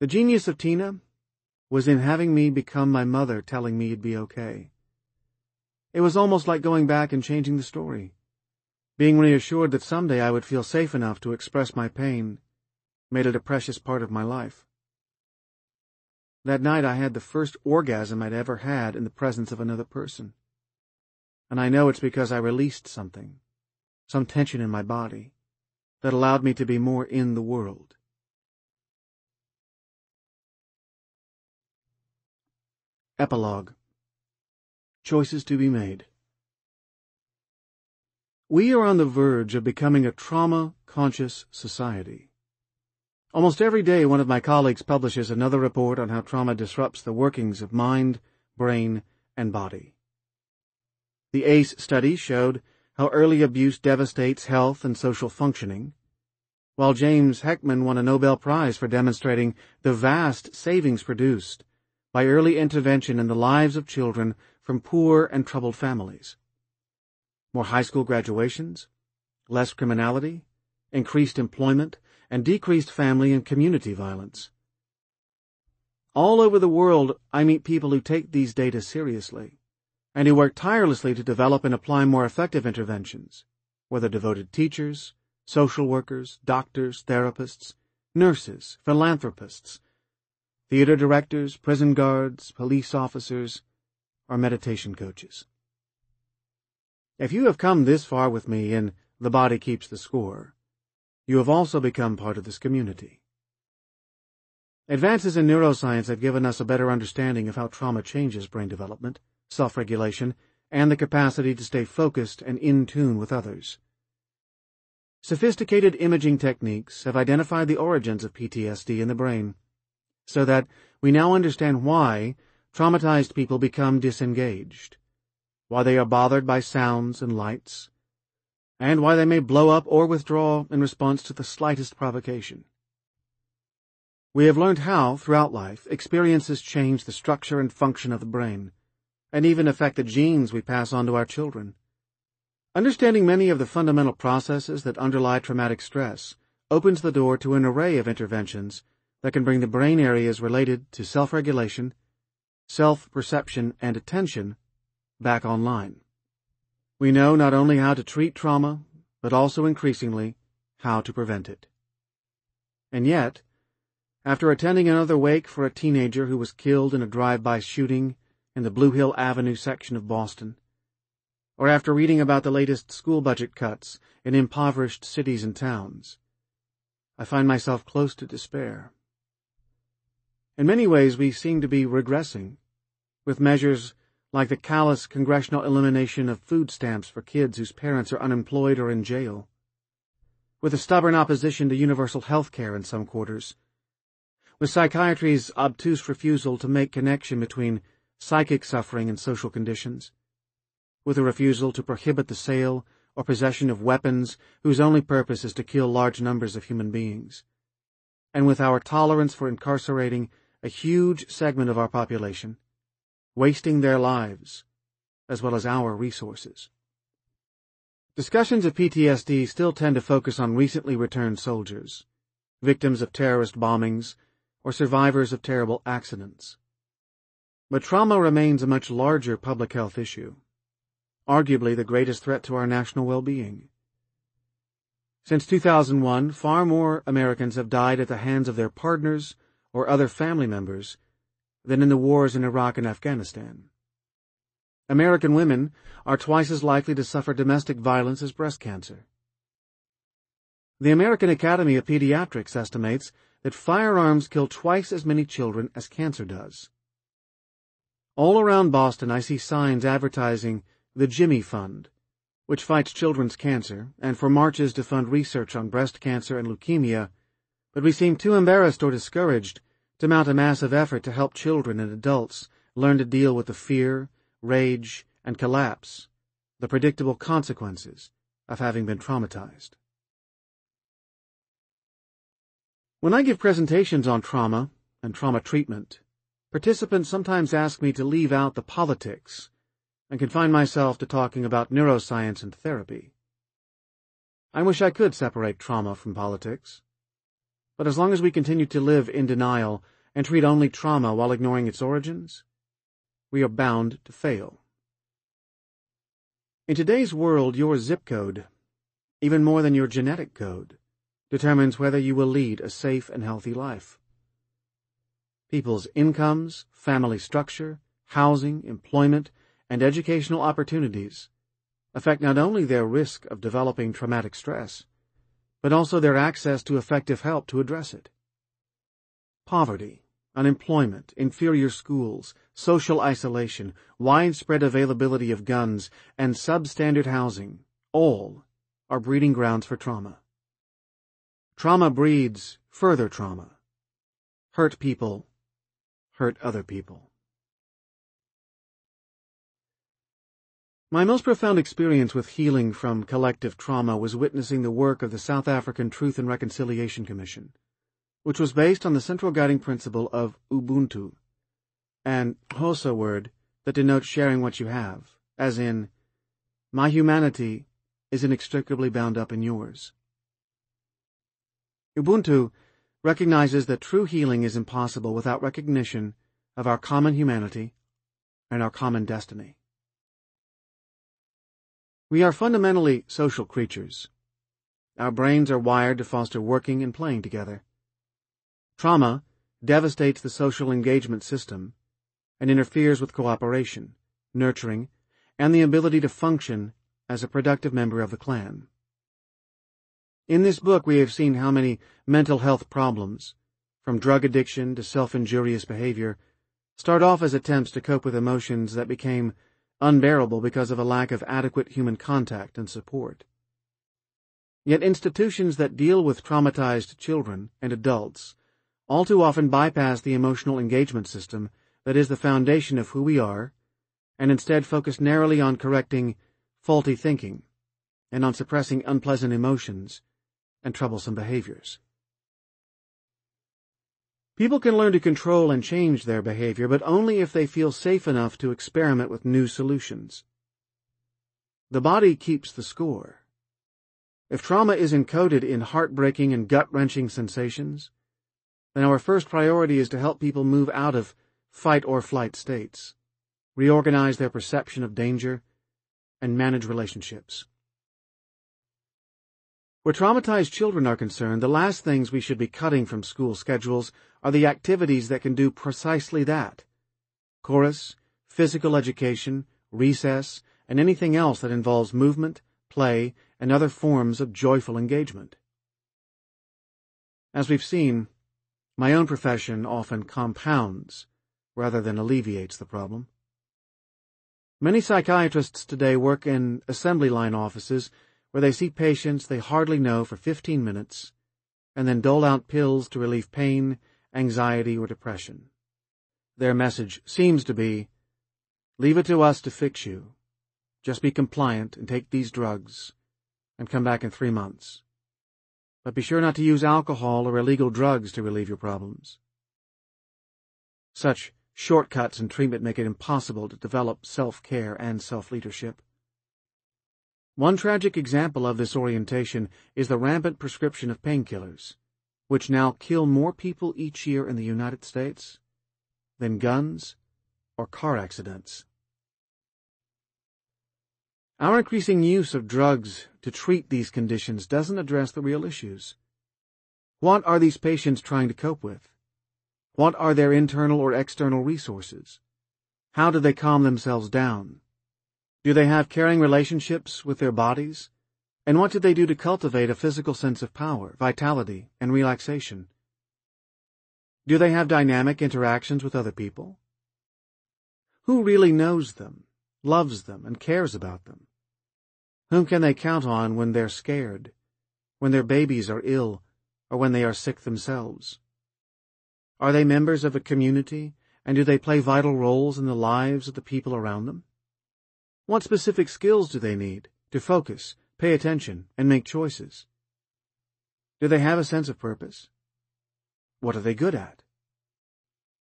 The genius of Tina was in having me become my mother telling me it'd be okay. It was almost like going back and changing the story. Being reassured that someday I would feel safe enough to express my pain made it a precious part of my life. That night I had the first orgasm I'd ever had in the presence of another person. And I know it's because I released something, some tension in my body, that allowed me to be more in the world. Epilogue Choices to be made. We are on the verge of becoming a trauma-conscious society. Almost every day one of my colleagues publishes another report on how trauma disrupts the workings of mind, brain, and body. The ACE study showed how early abuse devastates health and social functioning, while James Heckman won a Nobel Prize for demonstrating the vast savings produced by early intervention in the lives of children from poor and troubled families. More high school graduations, less criminality, increased employment, and decreased family and community violence. All over the world, I meet people who take these data seriously, and who work tirelessly to develop and apply more effective interventions, whether devoted teachers, social workers, doctors, therapists, nurses, philanthropists, theater directors, prison guards, police officers, or meditation coaches. If you have come this far with me in The Body Keeps the Score, you have also become part of this community. Advances in neuroscience have given us a better understanding of how trauma changes brain development, self-regulation, and the capacity to stay focused and in tune with others. Sophisticated imaging techniques have identified the origins of PTSD in the brain so that we now understand why traumatized people become disengaged, why they are bothered by sounds and lights, and why they may blow up or withdraw in response to the slightest provocation. We have learned how, throughout life, experiences change the structure and function of the brain, and even affect the genes we pass on to our children. Understanding many of the fundamental processes that underlie traumatic stress opens the door to an array of interventions that can bring the brain areas related to self-regulation, self-perception, and attention back online. We know not only how to treat trauma, but also increasingly how to prevent it. And yet, after attending another wake for a teenager who was killed in a drive-by shooting in the Blue Hill Avenue section of Boston, or after reading about the latest school budget cuts in impoverished cities and towns, I find myself close to despair. In many ways, we seem to be regressing, with measures like the callous congressional elimination of food stamps for kids whose parents are unemployed or in jail, with a stubborn opposition to universal health care in some quarters, with psychiatry's obtuse refusal to make connection between psychic suffering and social conditions, with a refusal to prohibit the sale or possession of weapons whose only purpose is to kill large numbers of human beings, and with our tolerance for incarcerating a huge segment of our population, wasting their lives, as well as our resources. Discussions of PTSD still tend to focus on recently returned soldiers, victims of terrorist bombings, or survivors of terrible accidents. But trauma remains a much larger public health issue, arguably the greatest threat to our national well-being. Since 2001, far more Americans have died at the hands of their partners, or other family members than in the wars in Iraq and Afghanistan. American women are twice as likely to suffer domestic violence as breast cancer. The American Academy of Pediatrics estimates that firearms kill twice as many children as cancer does. All around Boston I see signs advertising the Jimmy Fund, which fights children's cancer, and for marches to fund research on breast cancer and leukemia but we seem too embarrassed or discouraged to mount a massive effort to help children and adults learn to deal with the fear, rage, and collapse, the predictable consequences of having been traumatized. When I give presentations on trauma and trauma treatment, participants sometimes ask me to leave out the politics and confine myself to talking about neuroscience and therapy. I wish I could separate trauma from politics. But as long as we continue to live in denial and treat only trauma while ignoring its origins, we are bound to fail. In today's world, your zip code, even more than your genetic code, determines whether you will lead a safe and healthy life. People's incomes, family structure, housing, employment, and educational opportunities affect not only their risk of developing traumatic stress, but also their access to effective help to address it. Poverty, unemployment, inferior schools, social isolation, widespread availability of guns, and substandard housing, all are breeding grounds for trauma. Trauma breeds further trauma. Hurt people hurt other people. My most profound experience with healing from collective trauma was witnessing the work of the South African Truth and Reconciliation Commission, which was based on the central guiding principle of Ubuntu, an Xhosa word that denotes sharing what you have, as in, my humanity is inextricably bound up in yours. Ubuntu recognizes that true healing is impossible without recognition of our common humanity and our common destiny. We are fundamentally social creatures. Our brains are wired to foster working and playing together. Trauma devastates the social engagement system and interferes with cooperation, nurturing, and the ability to function as a productive member of the clan. In this book we have seen how many mental health problems, from drug addiction to self-injurious behavior, start off as attempts to cope with emotions that became unbearable because of a lack of adequate human contact and support. Yet institutions that deal with traumatized children and adults all too often bypass the emotional engagement system that is the foundation of who we are and instead focus narrowly on correcting faulty thinking and on suppressing unpleasant emotions and troublesome behaviors. People can learn to control and change their behavior, but only if they feel safe enough to experiment with new solutions. The body keeps the score. If trauma is encoded in heartbreaking and gut-wrenching sensations, then our first priority is to help people move out of fight or flight states, reorganize their perception of danger, and manage relationships. Where traumatized children are concerned, the last things we should be cutting from school schedules are the activities that can do precisely that. Chorus, physical education, recess, and anything else that involves movement, play, and other forms of joyful engagement. As we've seen, my own profession often compounds rather than alleviates the problem. Many psychiatrists today work in assembly line offices where they see patients they hardly know for 15 minutes and then dole out pills to relieve pain, anxiety, or depression. Their message seems to be, leave it to us to fix you. Just be compliant and take these drugs and come back in three months. But be sure not to use alcohol or illegal drugs to relieve your problems. Such shortcuts in treatment make it impossible to develop self-care and self-leadership. One tragic example of this orientation is the rampant prescription of painkillers, which now kill more people each year in the United States than guns or car accidents. Our increasing use of drugs to treat these conditions doesn't address the real issues. What are these patients trying to cope with? What are their internal or external resources? How do they calm themselves down? Do they have caring relationships with their bodies? And what do they do to cultivate a physical sense of power, vitality, and relaxation? Do they have dynamic interactions with other people? Who really knows them, loves them, and cares about them? Whom can they count on when they're scared, when their babies are ill, or when they are sick themselves? Are they members of a community, and do they play vital roles in the lives of the people around them? What specific skills do they need to focus, pay attention, and make choices? Do they have a sense of purpose? What are they good at?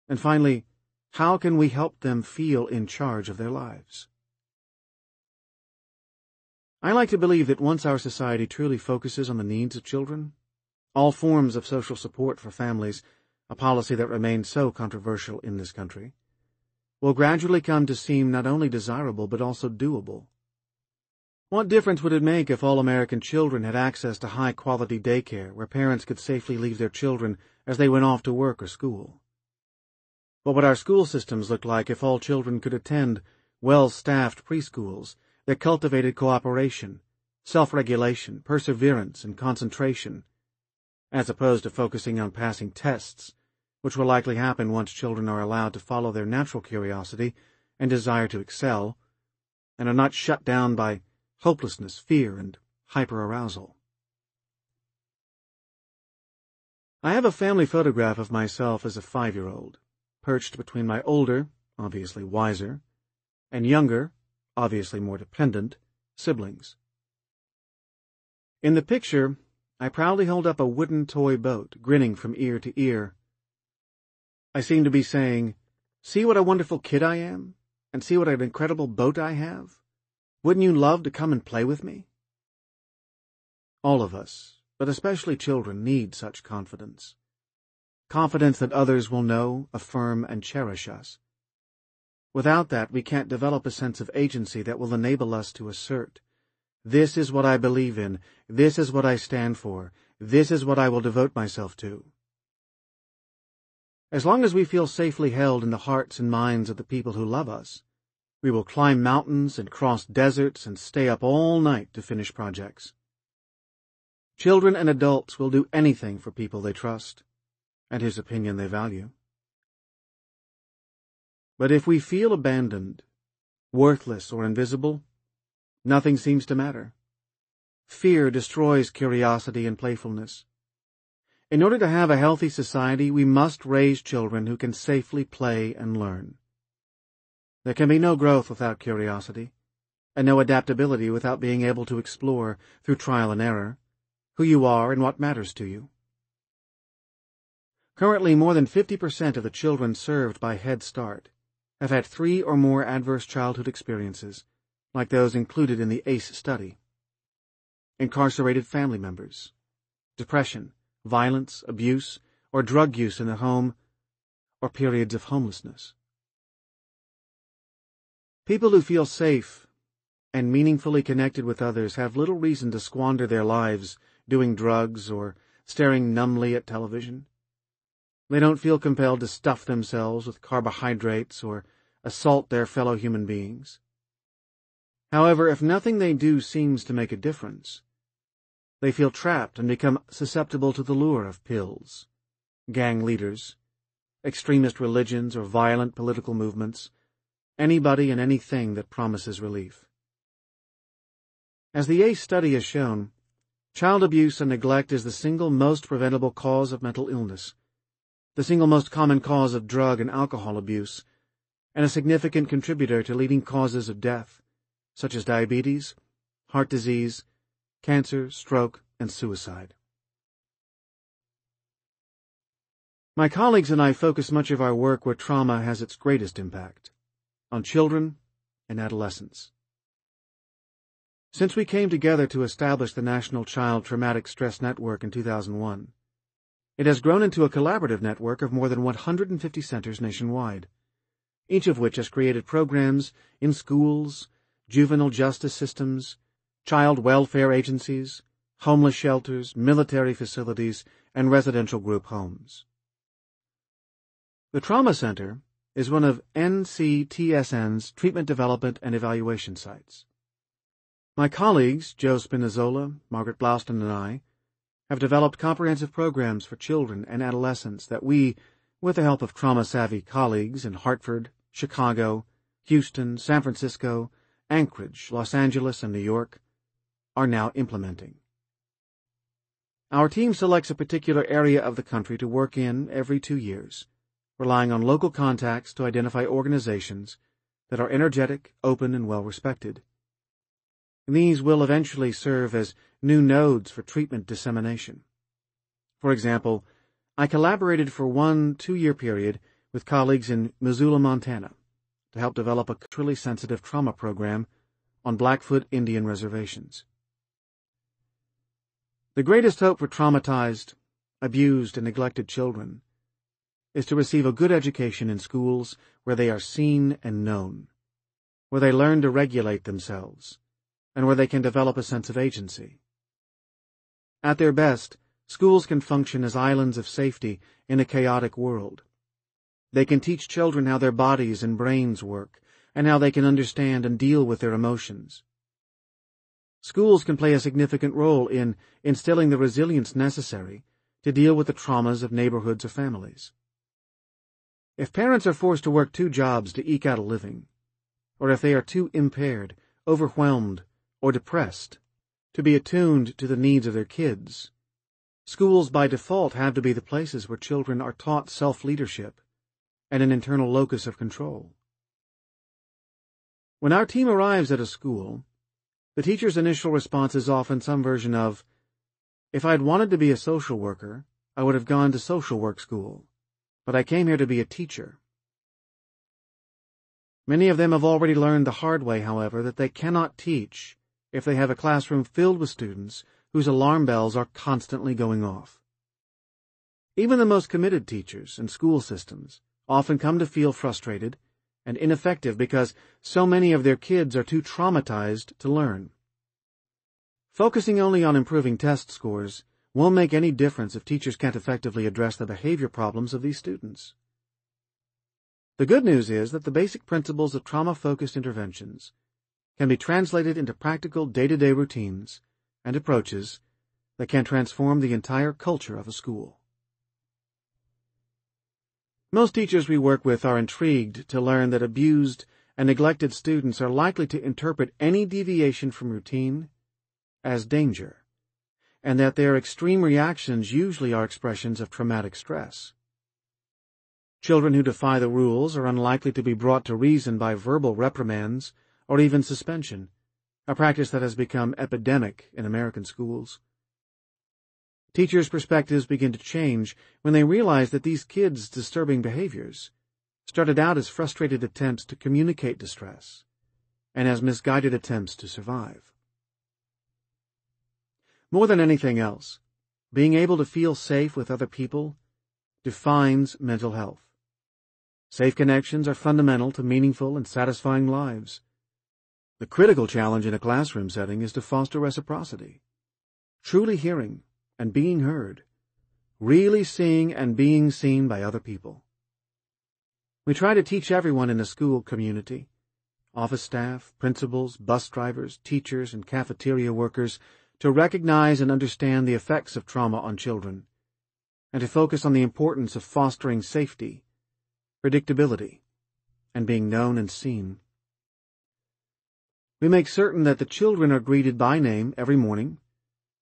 And finally, how can we help them feel in charge of their lives? I like to believe that once our society truly focuses on the needs of children, all forms of social support for families, a policy that remains so controversial in this country, will gradually come to seem not only desirable but also doable. What difference would it make if all American children had access to high-quality daycare where parents could safely leave their children as they went off to work or school? What would our school systems look like if all children could attend well-staffed preschools that cultivated cooperation, self-regulation, perseverance, and concentration, as opposed to focusing on passing tests, which will likely happen once children are allowed to follow their natural curiosity and desire to excel, and are not shut down by hopelessness, fear, and hyperarousal. I have a family photograph of myself as a five-year-old perched between my older, obviously wiser, and younger, obviously more dependent, siblings. In the picture, I proudly hold up a wooden toy boat, grinning from ear to ear. I seem to be saying, See what a wonderful kid I am, and see what an incredible boat I have. Wouldn't you love to come and play with me? All of us, but especially children, need such confidence confidence that others will know, affirm, and cherish us. Without that, we can't develop a sense of agency that will enable us to assert, this is what I believe in, this is what I stand for, this is what I will devote myself to. As long as we feel safely held in the hearts and minds of the people who love us, we will climb mountains and cross deserts and stay up all night to finish projects. Children and adults will do anything for people they trust and his opinion they value. But if we feel abandoned, worthless, or invisible, nothing seems to matter. Fear destroys curiosity and playfulness. In order to have a healthy society, we must raise children who can safely play and learn. There can be no growth without curiosity, and no adaptability without being able to explore, through trial and error, who you are and what matters to you. Currently, more than 50% of the children served by Head Start have had three or more adverse childhood experiences, like those included in the ACE study. Incarcerated family members, depression, violence, abuse, or drug use in the home, or periods of homelessness. People who feel safe and meaningfully connected with others have little reason to squander their lives doing drugs or staring numbly at television. They don't feel compelled to stuff themselves with carbohydrates or assault their fellow human beings. However, if nothing they do seems to make a difference, they feel trapped and become susceptible to the lure of pills, gang leaders, extremist religions or violent political movements, anybody and anything that promises relief. As the ACE study has shown, child abuse and neglect is the single most preventable cause of mental illness the single most common cause of drug and alcohol abuse, and a significant contributor to leading causes of death, such as diabetes, heart disease, cancer, stroke, and suicide. My colleagues and I focus much of our work where trauma has its greatest impact, on children and adolescents. Since we came together to establish the National Child Traumatic Stress Network in 2001, it has grown into a collaborative network of more than 150 centers nationwide, each of which has created programs in schools, juvenile justice systems, child welfare agencies, homeless shelters, military facilities, and residential group homes. The Trauma Center is one of NCTSN's treatment development and evaluation sites. My colleagues, Joe Spinazzola, Margaret Blaustein, and I, have developed comprehensive programs for children and adolescents that we, with the help of trauma-savvy colleagues in Hartford, Chicago, Houston, San Francisco, Anchorage, Los Angeles, and New York, are now implementing. Our team selects a particular area of the country to work in every two years, relying on local contacts to identify organizations that are energetic, open, and well respected. These will eventually serve as new nodes for treatment dissemination. For example, I collaborated for one two-year period with colleagues in Missoula, Montana, to help develop a culturally sensitive trauma program on Blackfoot Indian reservations. The greatest hope for traumatized, abused, and neglected children is to receive a good education in schools where they are seen and known, where they learn to regulate themselves, and where they can develop a sense of agency. At their best, schools can function as islands of safety in a chaotic world. They can teach children how their bodies and brains work, and how they can understand and deal with their emotions. Schools can play a significant role in instilling the resilience necessary to deal with the traumas of neighborhoods or families. If parents are forced to work two jobs to eke out a living, or if they are too impaired, overwhelmed, or depressed to be attuned to the needs of their kids, schools by default have to be the places where children are taught self-leadership and an internal locus of control. When our team arrives at a school, the teacher's initial response is often some version of, If I'd wanted to be a social worker, I would have gone to social work school, but I came here to be a teacher. Many of them have already learned the hard way, however, that they cannot teach if they have a classroom filled with students whose alarm bells are constantly going off. Even the most committed teachers and school systems often come to feel frustrated and ineffective because so many of their kids are too traumatized to learn. Focusing only on improving test scores won't make any difference if teachers can't effectively address the behavior problems of these students. The good news is that the basic principles of trauma-focused interventions can be translated into practical day-to-day routines and approaches that can transform the entire culture of a school. Most teachers we work with are intrigued to learn that abused and neglected students are likely to interpret any deviation from routine as danger, and that their extreme reactions usually are expressions of traumatic stress. Children who defy the rules are unlikely to be brought to reason by verbal reprimands or even suspension, a practice that has become epidemic in American schools. Teachers' perspectives begin to change when they realize that these kids' disturbing behaviors started out as frustrated attempts to communicate distress and as misguided attempts to survive. More than anything else, being able to feel safe with other people defines mental health. Safe connections are fundamental to meaningful and satisfying lives. The critical challenge in a classroom setting is to foster reciprocity. Truly hearing, and being heard, really seeing and being seen by other people. We try to teach everyone in the school community, office staff, principals, bus drivers, teachers, and cafeteria workers, to recognize and understand the effects of trauma on children, and to focus on the importance of fostering safety, predictability, and being known and seen. We make certain that the children are greeted by name every morning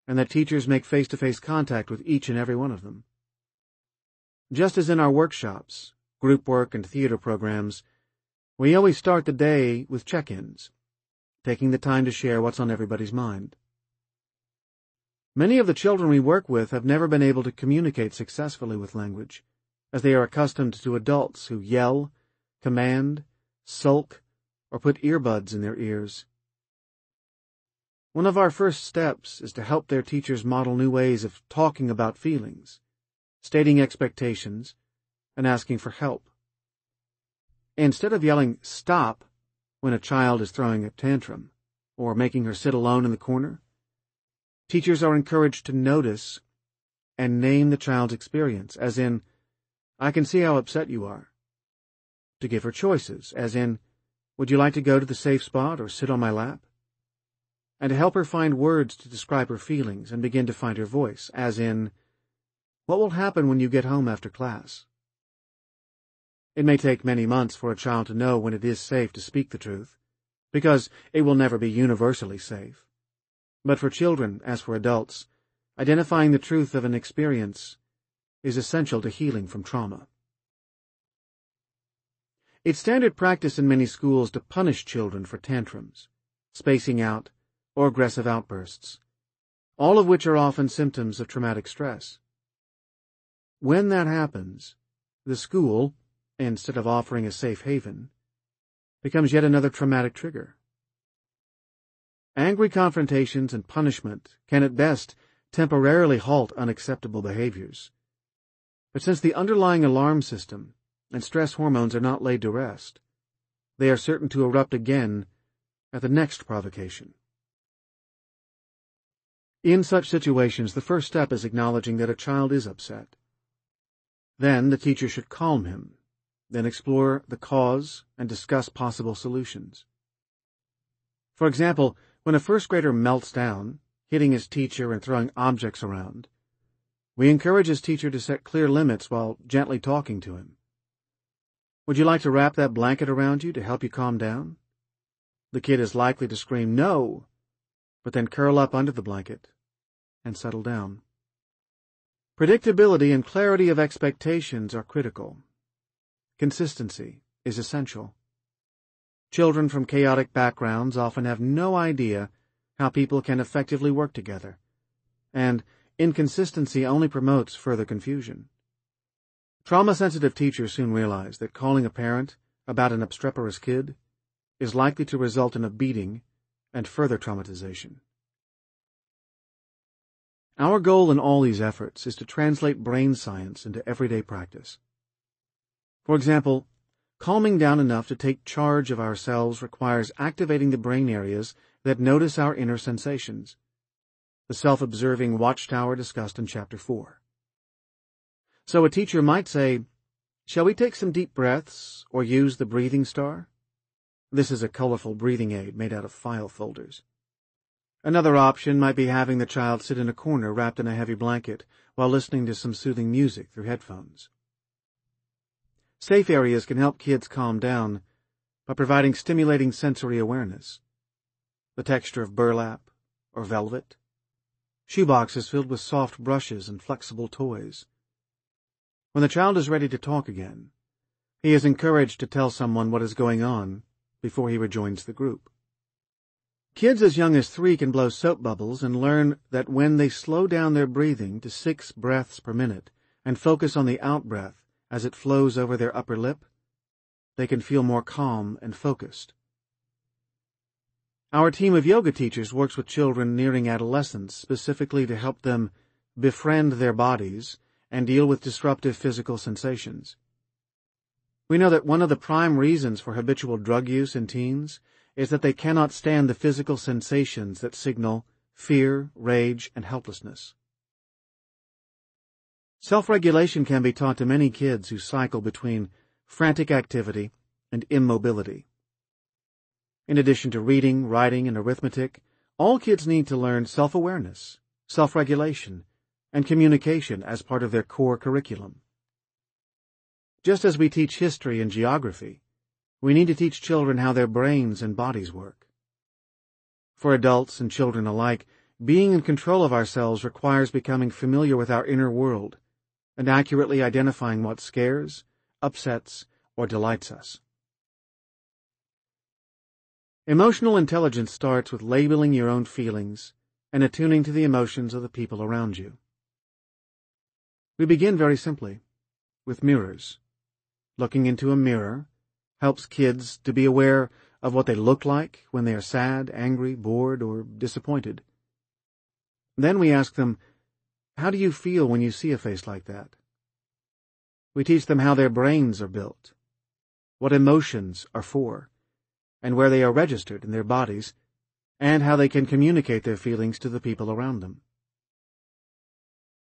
and that teachers make face-to-face contact with each and every one of them. Just as in our workshops, group work, and theater programs, we always start the day with check-ins, taking the time to share what's on everybody's mind. Many of the children we work with have never been able to communicate successfully with language, as they are accustomed to adults who yell, command, sulk, or put earbuds in their ears. One of our first steps is to help their teachers model new ways of talking about feelings, stating expectations, and asking for help. Instead of yelling, stop, when a child is throwing a tantrum, or making her sit alone in the corner, teachers are encouraged to notice and name the child's experience, as in, I can see how upset you are. To give her choices, as in, would you like to go to the safe spot or sit on my lap? and to help her find words to describe her feelings and begin to find her voice, as in, What will happen when you get home after class? It may take many months for a child to know when it is safe to speak the truth, because it will never be universally safe. But for children, as for adults, identifying the truth of an experience is essential to healing from trauma. It's standard practice in many schools to punish children for tantrums, spacing out, or aggressive outbursts, all of which are often symptoms of traumatic stress. When that happens, the school, instead of offering a safe haven, becomes yet another traumatic trigger. Angry confrontations and punishment can at best temporarily halt unacceptable behaviors. But since the underlying alarm system and stress hormones are not laid to rest, they are certain to erupt again at the next provocation. In such situations, the first step is acknowledging that a child is upset. Then the teacher should calm him, then explore the cause and discuss possible solutions. For example, when a first grader melts down, hitting his teacher and throwing objects around, we encourage his teacher to set clear limits while gently talking to him. Would you like to wrap that blanket around you to help you calm down? The kid is likely to scream no, but then curl up under the blanket and settle down. Predictability and clarity of expectations are critical. Consistency is essential. Children from chaotic backgrounds often have no idea how people can effectively work together, and inconsistency only promotes further confusion. Trauma-sensitive teachers soon realize that calling a parent about an obstreperous kid is likely to result in a beating and further traumatization. Our goal in all these efforts is to translate brain science into everyday practice. For example, calming down enough to take charge of ourselves requires activating the brain areas that notice our inner sensations, the self-observing watchtower discussed in Chapter 4. So a teacher might say, Shall we take some deep breaths or use the breathing star? This is a colorful breathing aid made out of file folders. Another option might be having the child sit in a corner wrapped in a heavy blanket while listening to some soothing music through headphones. Safe areas can help kids calm down by providing stimulating sensory awareness. The texture of burlap or velvet. Shoeboxes filled with soft brushes and flexible toys. When the child is ready to talk again, he is encouraged to tell someone what is going on before he rejoins the group. Kids as young as three can blow soap bubbles and learn that when they slow down their breathing to six breaths per minute and focus on the out-breath as it flows over their upper lip, they can feel more calm and focused. Our team of yoga teachers works with children nearing adolescence specifically to help them befriend their bodies and deal with disruptive physical sensations. We know that one of the prime reasons for habitual drug use in teens is that they cannot stand the physical sensations that signal fear, rage, and helplessness. Self-regulation can be taught to many kids who cycle between frantic activity and immobility. In addition to reading, writing, and arithmetic, all kids need to learn self-awareness, self-regulation, and communication as part of their core curriculum. Just as we teach history and geography, we need to teach children how their brains and bodies work. For adults and children alike, being in control of ourselves requires becoming familiar with our inner world and accurately identifying what scares, upsets, or delights us. Emotional intelligence starts with labeling your own feelings and attuning to the emotions of the people around you. We begin very simply, with mirrors. Looking into a mirror, helps kids to be aware of what they look like when they are sad, angry, bored, or disappointed. Then we ask them, how do you feel when you see a face like that? We teach them how their brains are built, what emotions are for, and where they are registered in their bodies, and how they can communicate their feelings to the people around them.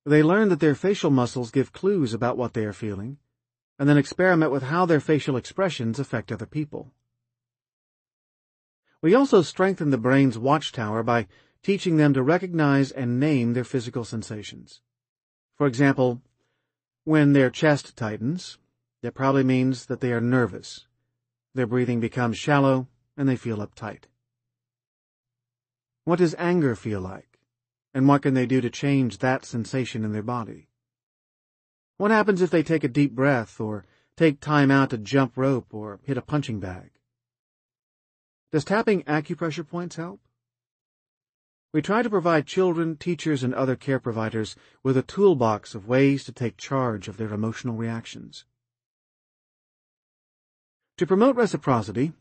They learn that their facial muscles give clues about what they are feeling, and then experiment with how their facial expressions affect other people. We also strengthen the brain's watchtower by teaching them to recognize and name their physical sensations. For example, when their chest tightens, that probably means that they are nervous. Their breathing becomes shallow and they feel uptight. What does anger feel like? And what can they do to change that sensation in their body? What happens if they take a deep breath or take time out to jump rope or hit a punching bag? Does tapping acupressure points help? We try to provide children, teachers, and other care providers with a toolbox of ways to take charge of their emotional reactions. To promote reciprocity,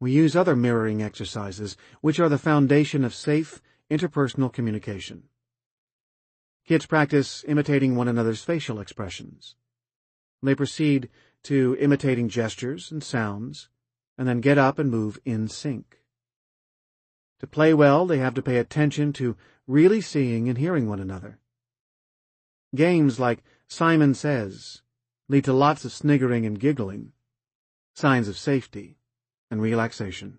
we use other mirroring exercises, which are the foundation of safe, interpersonal communication. Kids practice imitating one another's facial expressions. They proceed to imitating gestures and sounds, and then get up and move in sync. To play well, they have to pay attention to really seeing and hearing one another. Games like Simon Says lead to lots of sniggering and giggling, signs of safety and relaxation.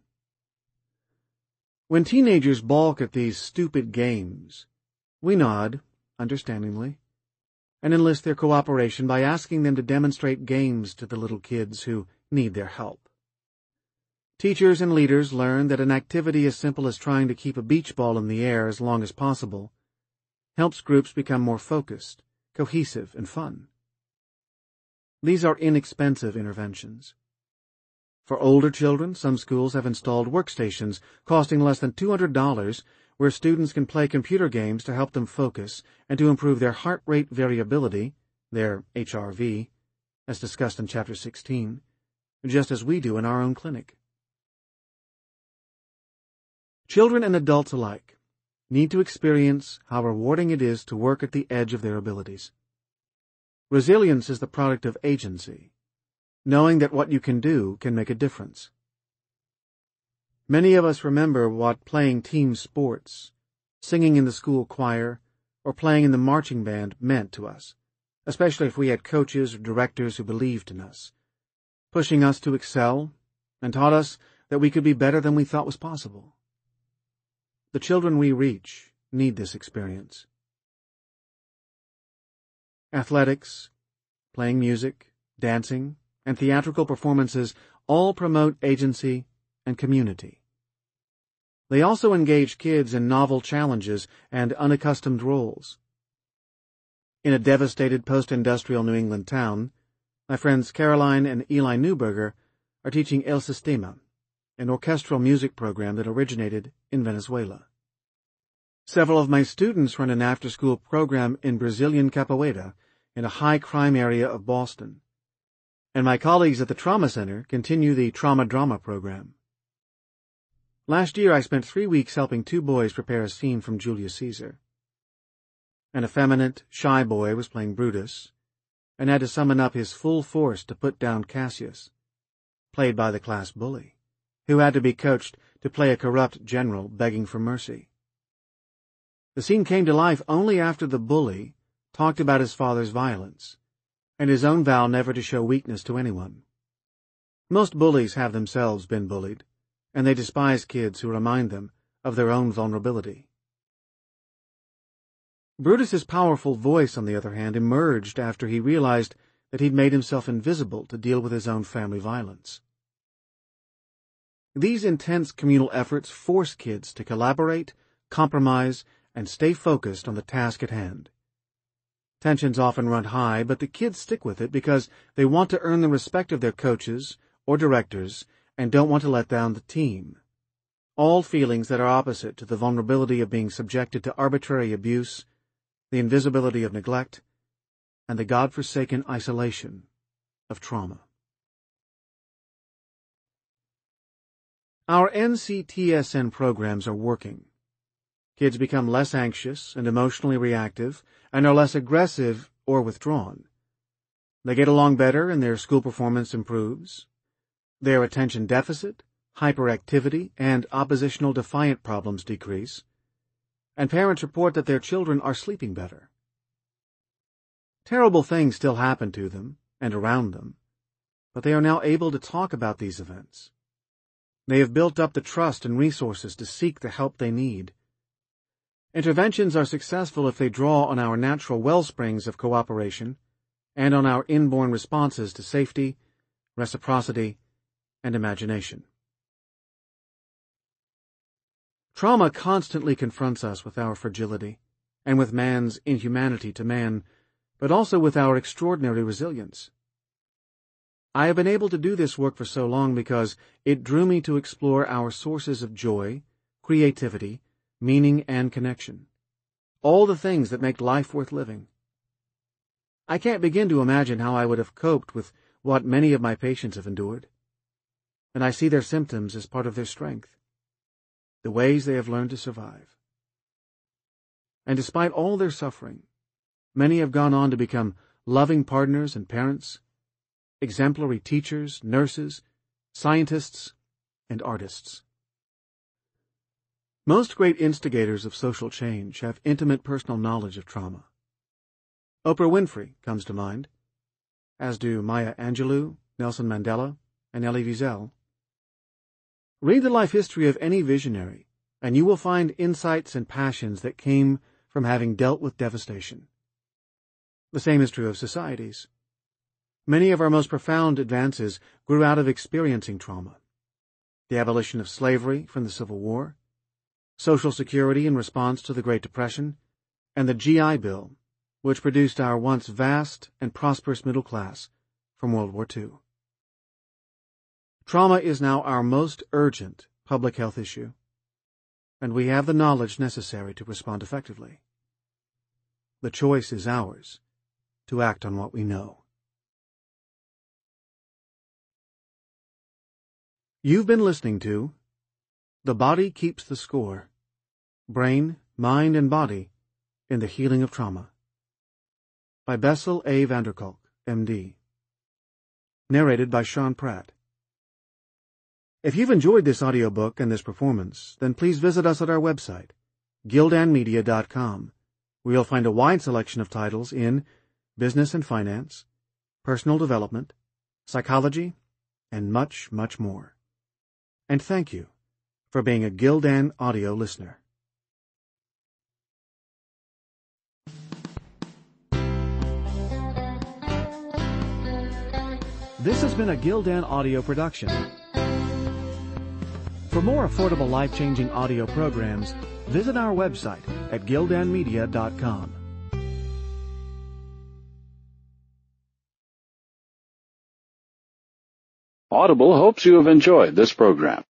When teenagers balk at these stupid games, we nod, understandingly, and enlist their cooperation by asking them to demonstrate games to the little kids who need their help. Teachers and leaders learn that an activity as simple as trying to keep a beach ball in the air as long as possible helps groups become more focused, cohesive, and fun. These are inexpensive interventions. For older children, some schools have installed workstations costing less than $200 where students can play computer games to help them focus and to improve their heart rate variability, their HRV, as discussed in Chapter 16, just as we do in our own clinic. Children and adults alike need to experience how rewarding it is to work at the edge of their abilities. Resilience is the product of agency, knowing that what you can do can make a difference. Many of us remember what playing team sports, singing in the school choir, or playing in the marching band meant to us, especially if we had coaches or directors who believed in us, pushing us to excel and taught us that we could be better than we thought was possible. The children we reach need this experience. Athletics, playing music, dancing, and theatrical performances all promote agency and community. They also engage kids in novel challenges and unaccustomed roles. In a devastated post-industrial New England town, my friends Caroline and Eli Newberger are teaching El Sistema, an orchestral music program that originated in Venezuela. Several of my students run an after-school program in Brazilian capoeira in a high-crime area of Boston. And my colleagues at the Trauma Center continue the Trauma Drama program. Last year I spent three weeks helping two boys prepare a scene from Julius Caesar. An effeminate, shy boy was playing Brutus, and had to summon up his full force to put down Cassius, played by the class bully who had to be coached to play a corrupt general begging for mercy. The scene came to life only after the bully talked about his father's violence and his own vow never to show weakness to anyone. Most bullies have themselves been bullied, and they despise kids who remind them of their own vulnerability. Brutus's powerful voice, on the other hand, emerged after he realized that he'd made himself invisible to deal with his own family violence. These intense communal efforts force kids to collaborate, compromise, and stay focused on the task at hand. Tensions often run high, but the kids stick with it because they want to earn the respect of their coaches or directors and don't want to let down the team. All feelings that are opposite to the vulnerability of being subjected to arbitrary abuse, the invisibility of neglect, and the God-forsaken isolation of trauma. Our NCTSN programs are working. Kids become less anxious and emotionally reactive and are less aggressive or withdrawn. They get along better and their school performance improves. Their attention deficit, hyperactivity, and oppositional defiant problems decrease. And parents report that their children are sleeping better. Terrible things still happen to them and around them, but they are now able to talk about these events. They have built up the trust and resources to seek the help they need. Interventions are successful if they draw on our natural well springs of cooperation and on our inborn responses to safety, reciprocity, and imagination. Trauma constantly confronts us with our fragility and with man's inhumanity to man, but also with our extraordinary resilience. I have been able to do this work for so long because it drew me to explore our sources of joy, creativity, meaning, and connection. All the things that make life worth living. I can't begin to imagine how I would have coped with what many of my patients have endured. And I see their symptoms as part of their strength, the ways they have learned to survive. And despite all their suffering, many have gone on to become loving partners and parents, exemplary teachers, nurses, scientists, and artists. Most great instigators of social change have intimate personal knowledge of trauma. Oprah Winfrey comes to mind, as do Maya Angelou, Nelson Mandela, and Elie Wiesel. Read the life history of any visionary, and you will find insights and passions that came from having dealt with devastation. The same is true of societies. Many of our most profound advances grew out of experiencing trauma. The abolition of slavery from the Civil War, Social Security in response to the Great Depression, and the GI Bill which produced our once vast and prosperous middle class from World War II. Trauma is now our most urgent public health issue, and we have the knowledge necessary to respond effectively. The choice is ours to act on what we know. You've been listening to The Body Keeps the Score Brain, Mind, and Body in the Healing of Trauma by Bessel A. van der Kolk, M.D. Narrated by Sean Pratt. If you've enjoyed this audiobook and this performance, then please visit us at our website, gildanmedia.com, where you'll find a wide selection of titles in business and finance, personal development, psychology, and much, much more. And thank you for being a Gildan audio listener. This has been a Gildan audio production. For more affordable life-changing audio programs, visit our website at gildanmedia.com. Audible hopes you have enjoyed this program.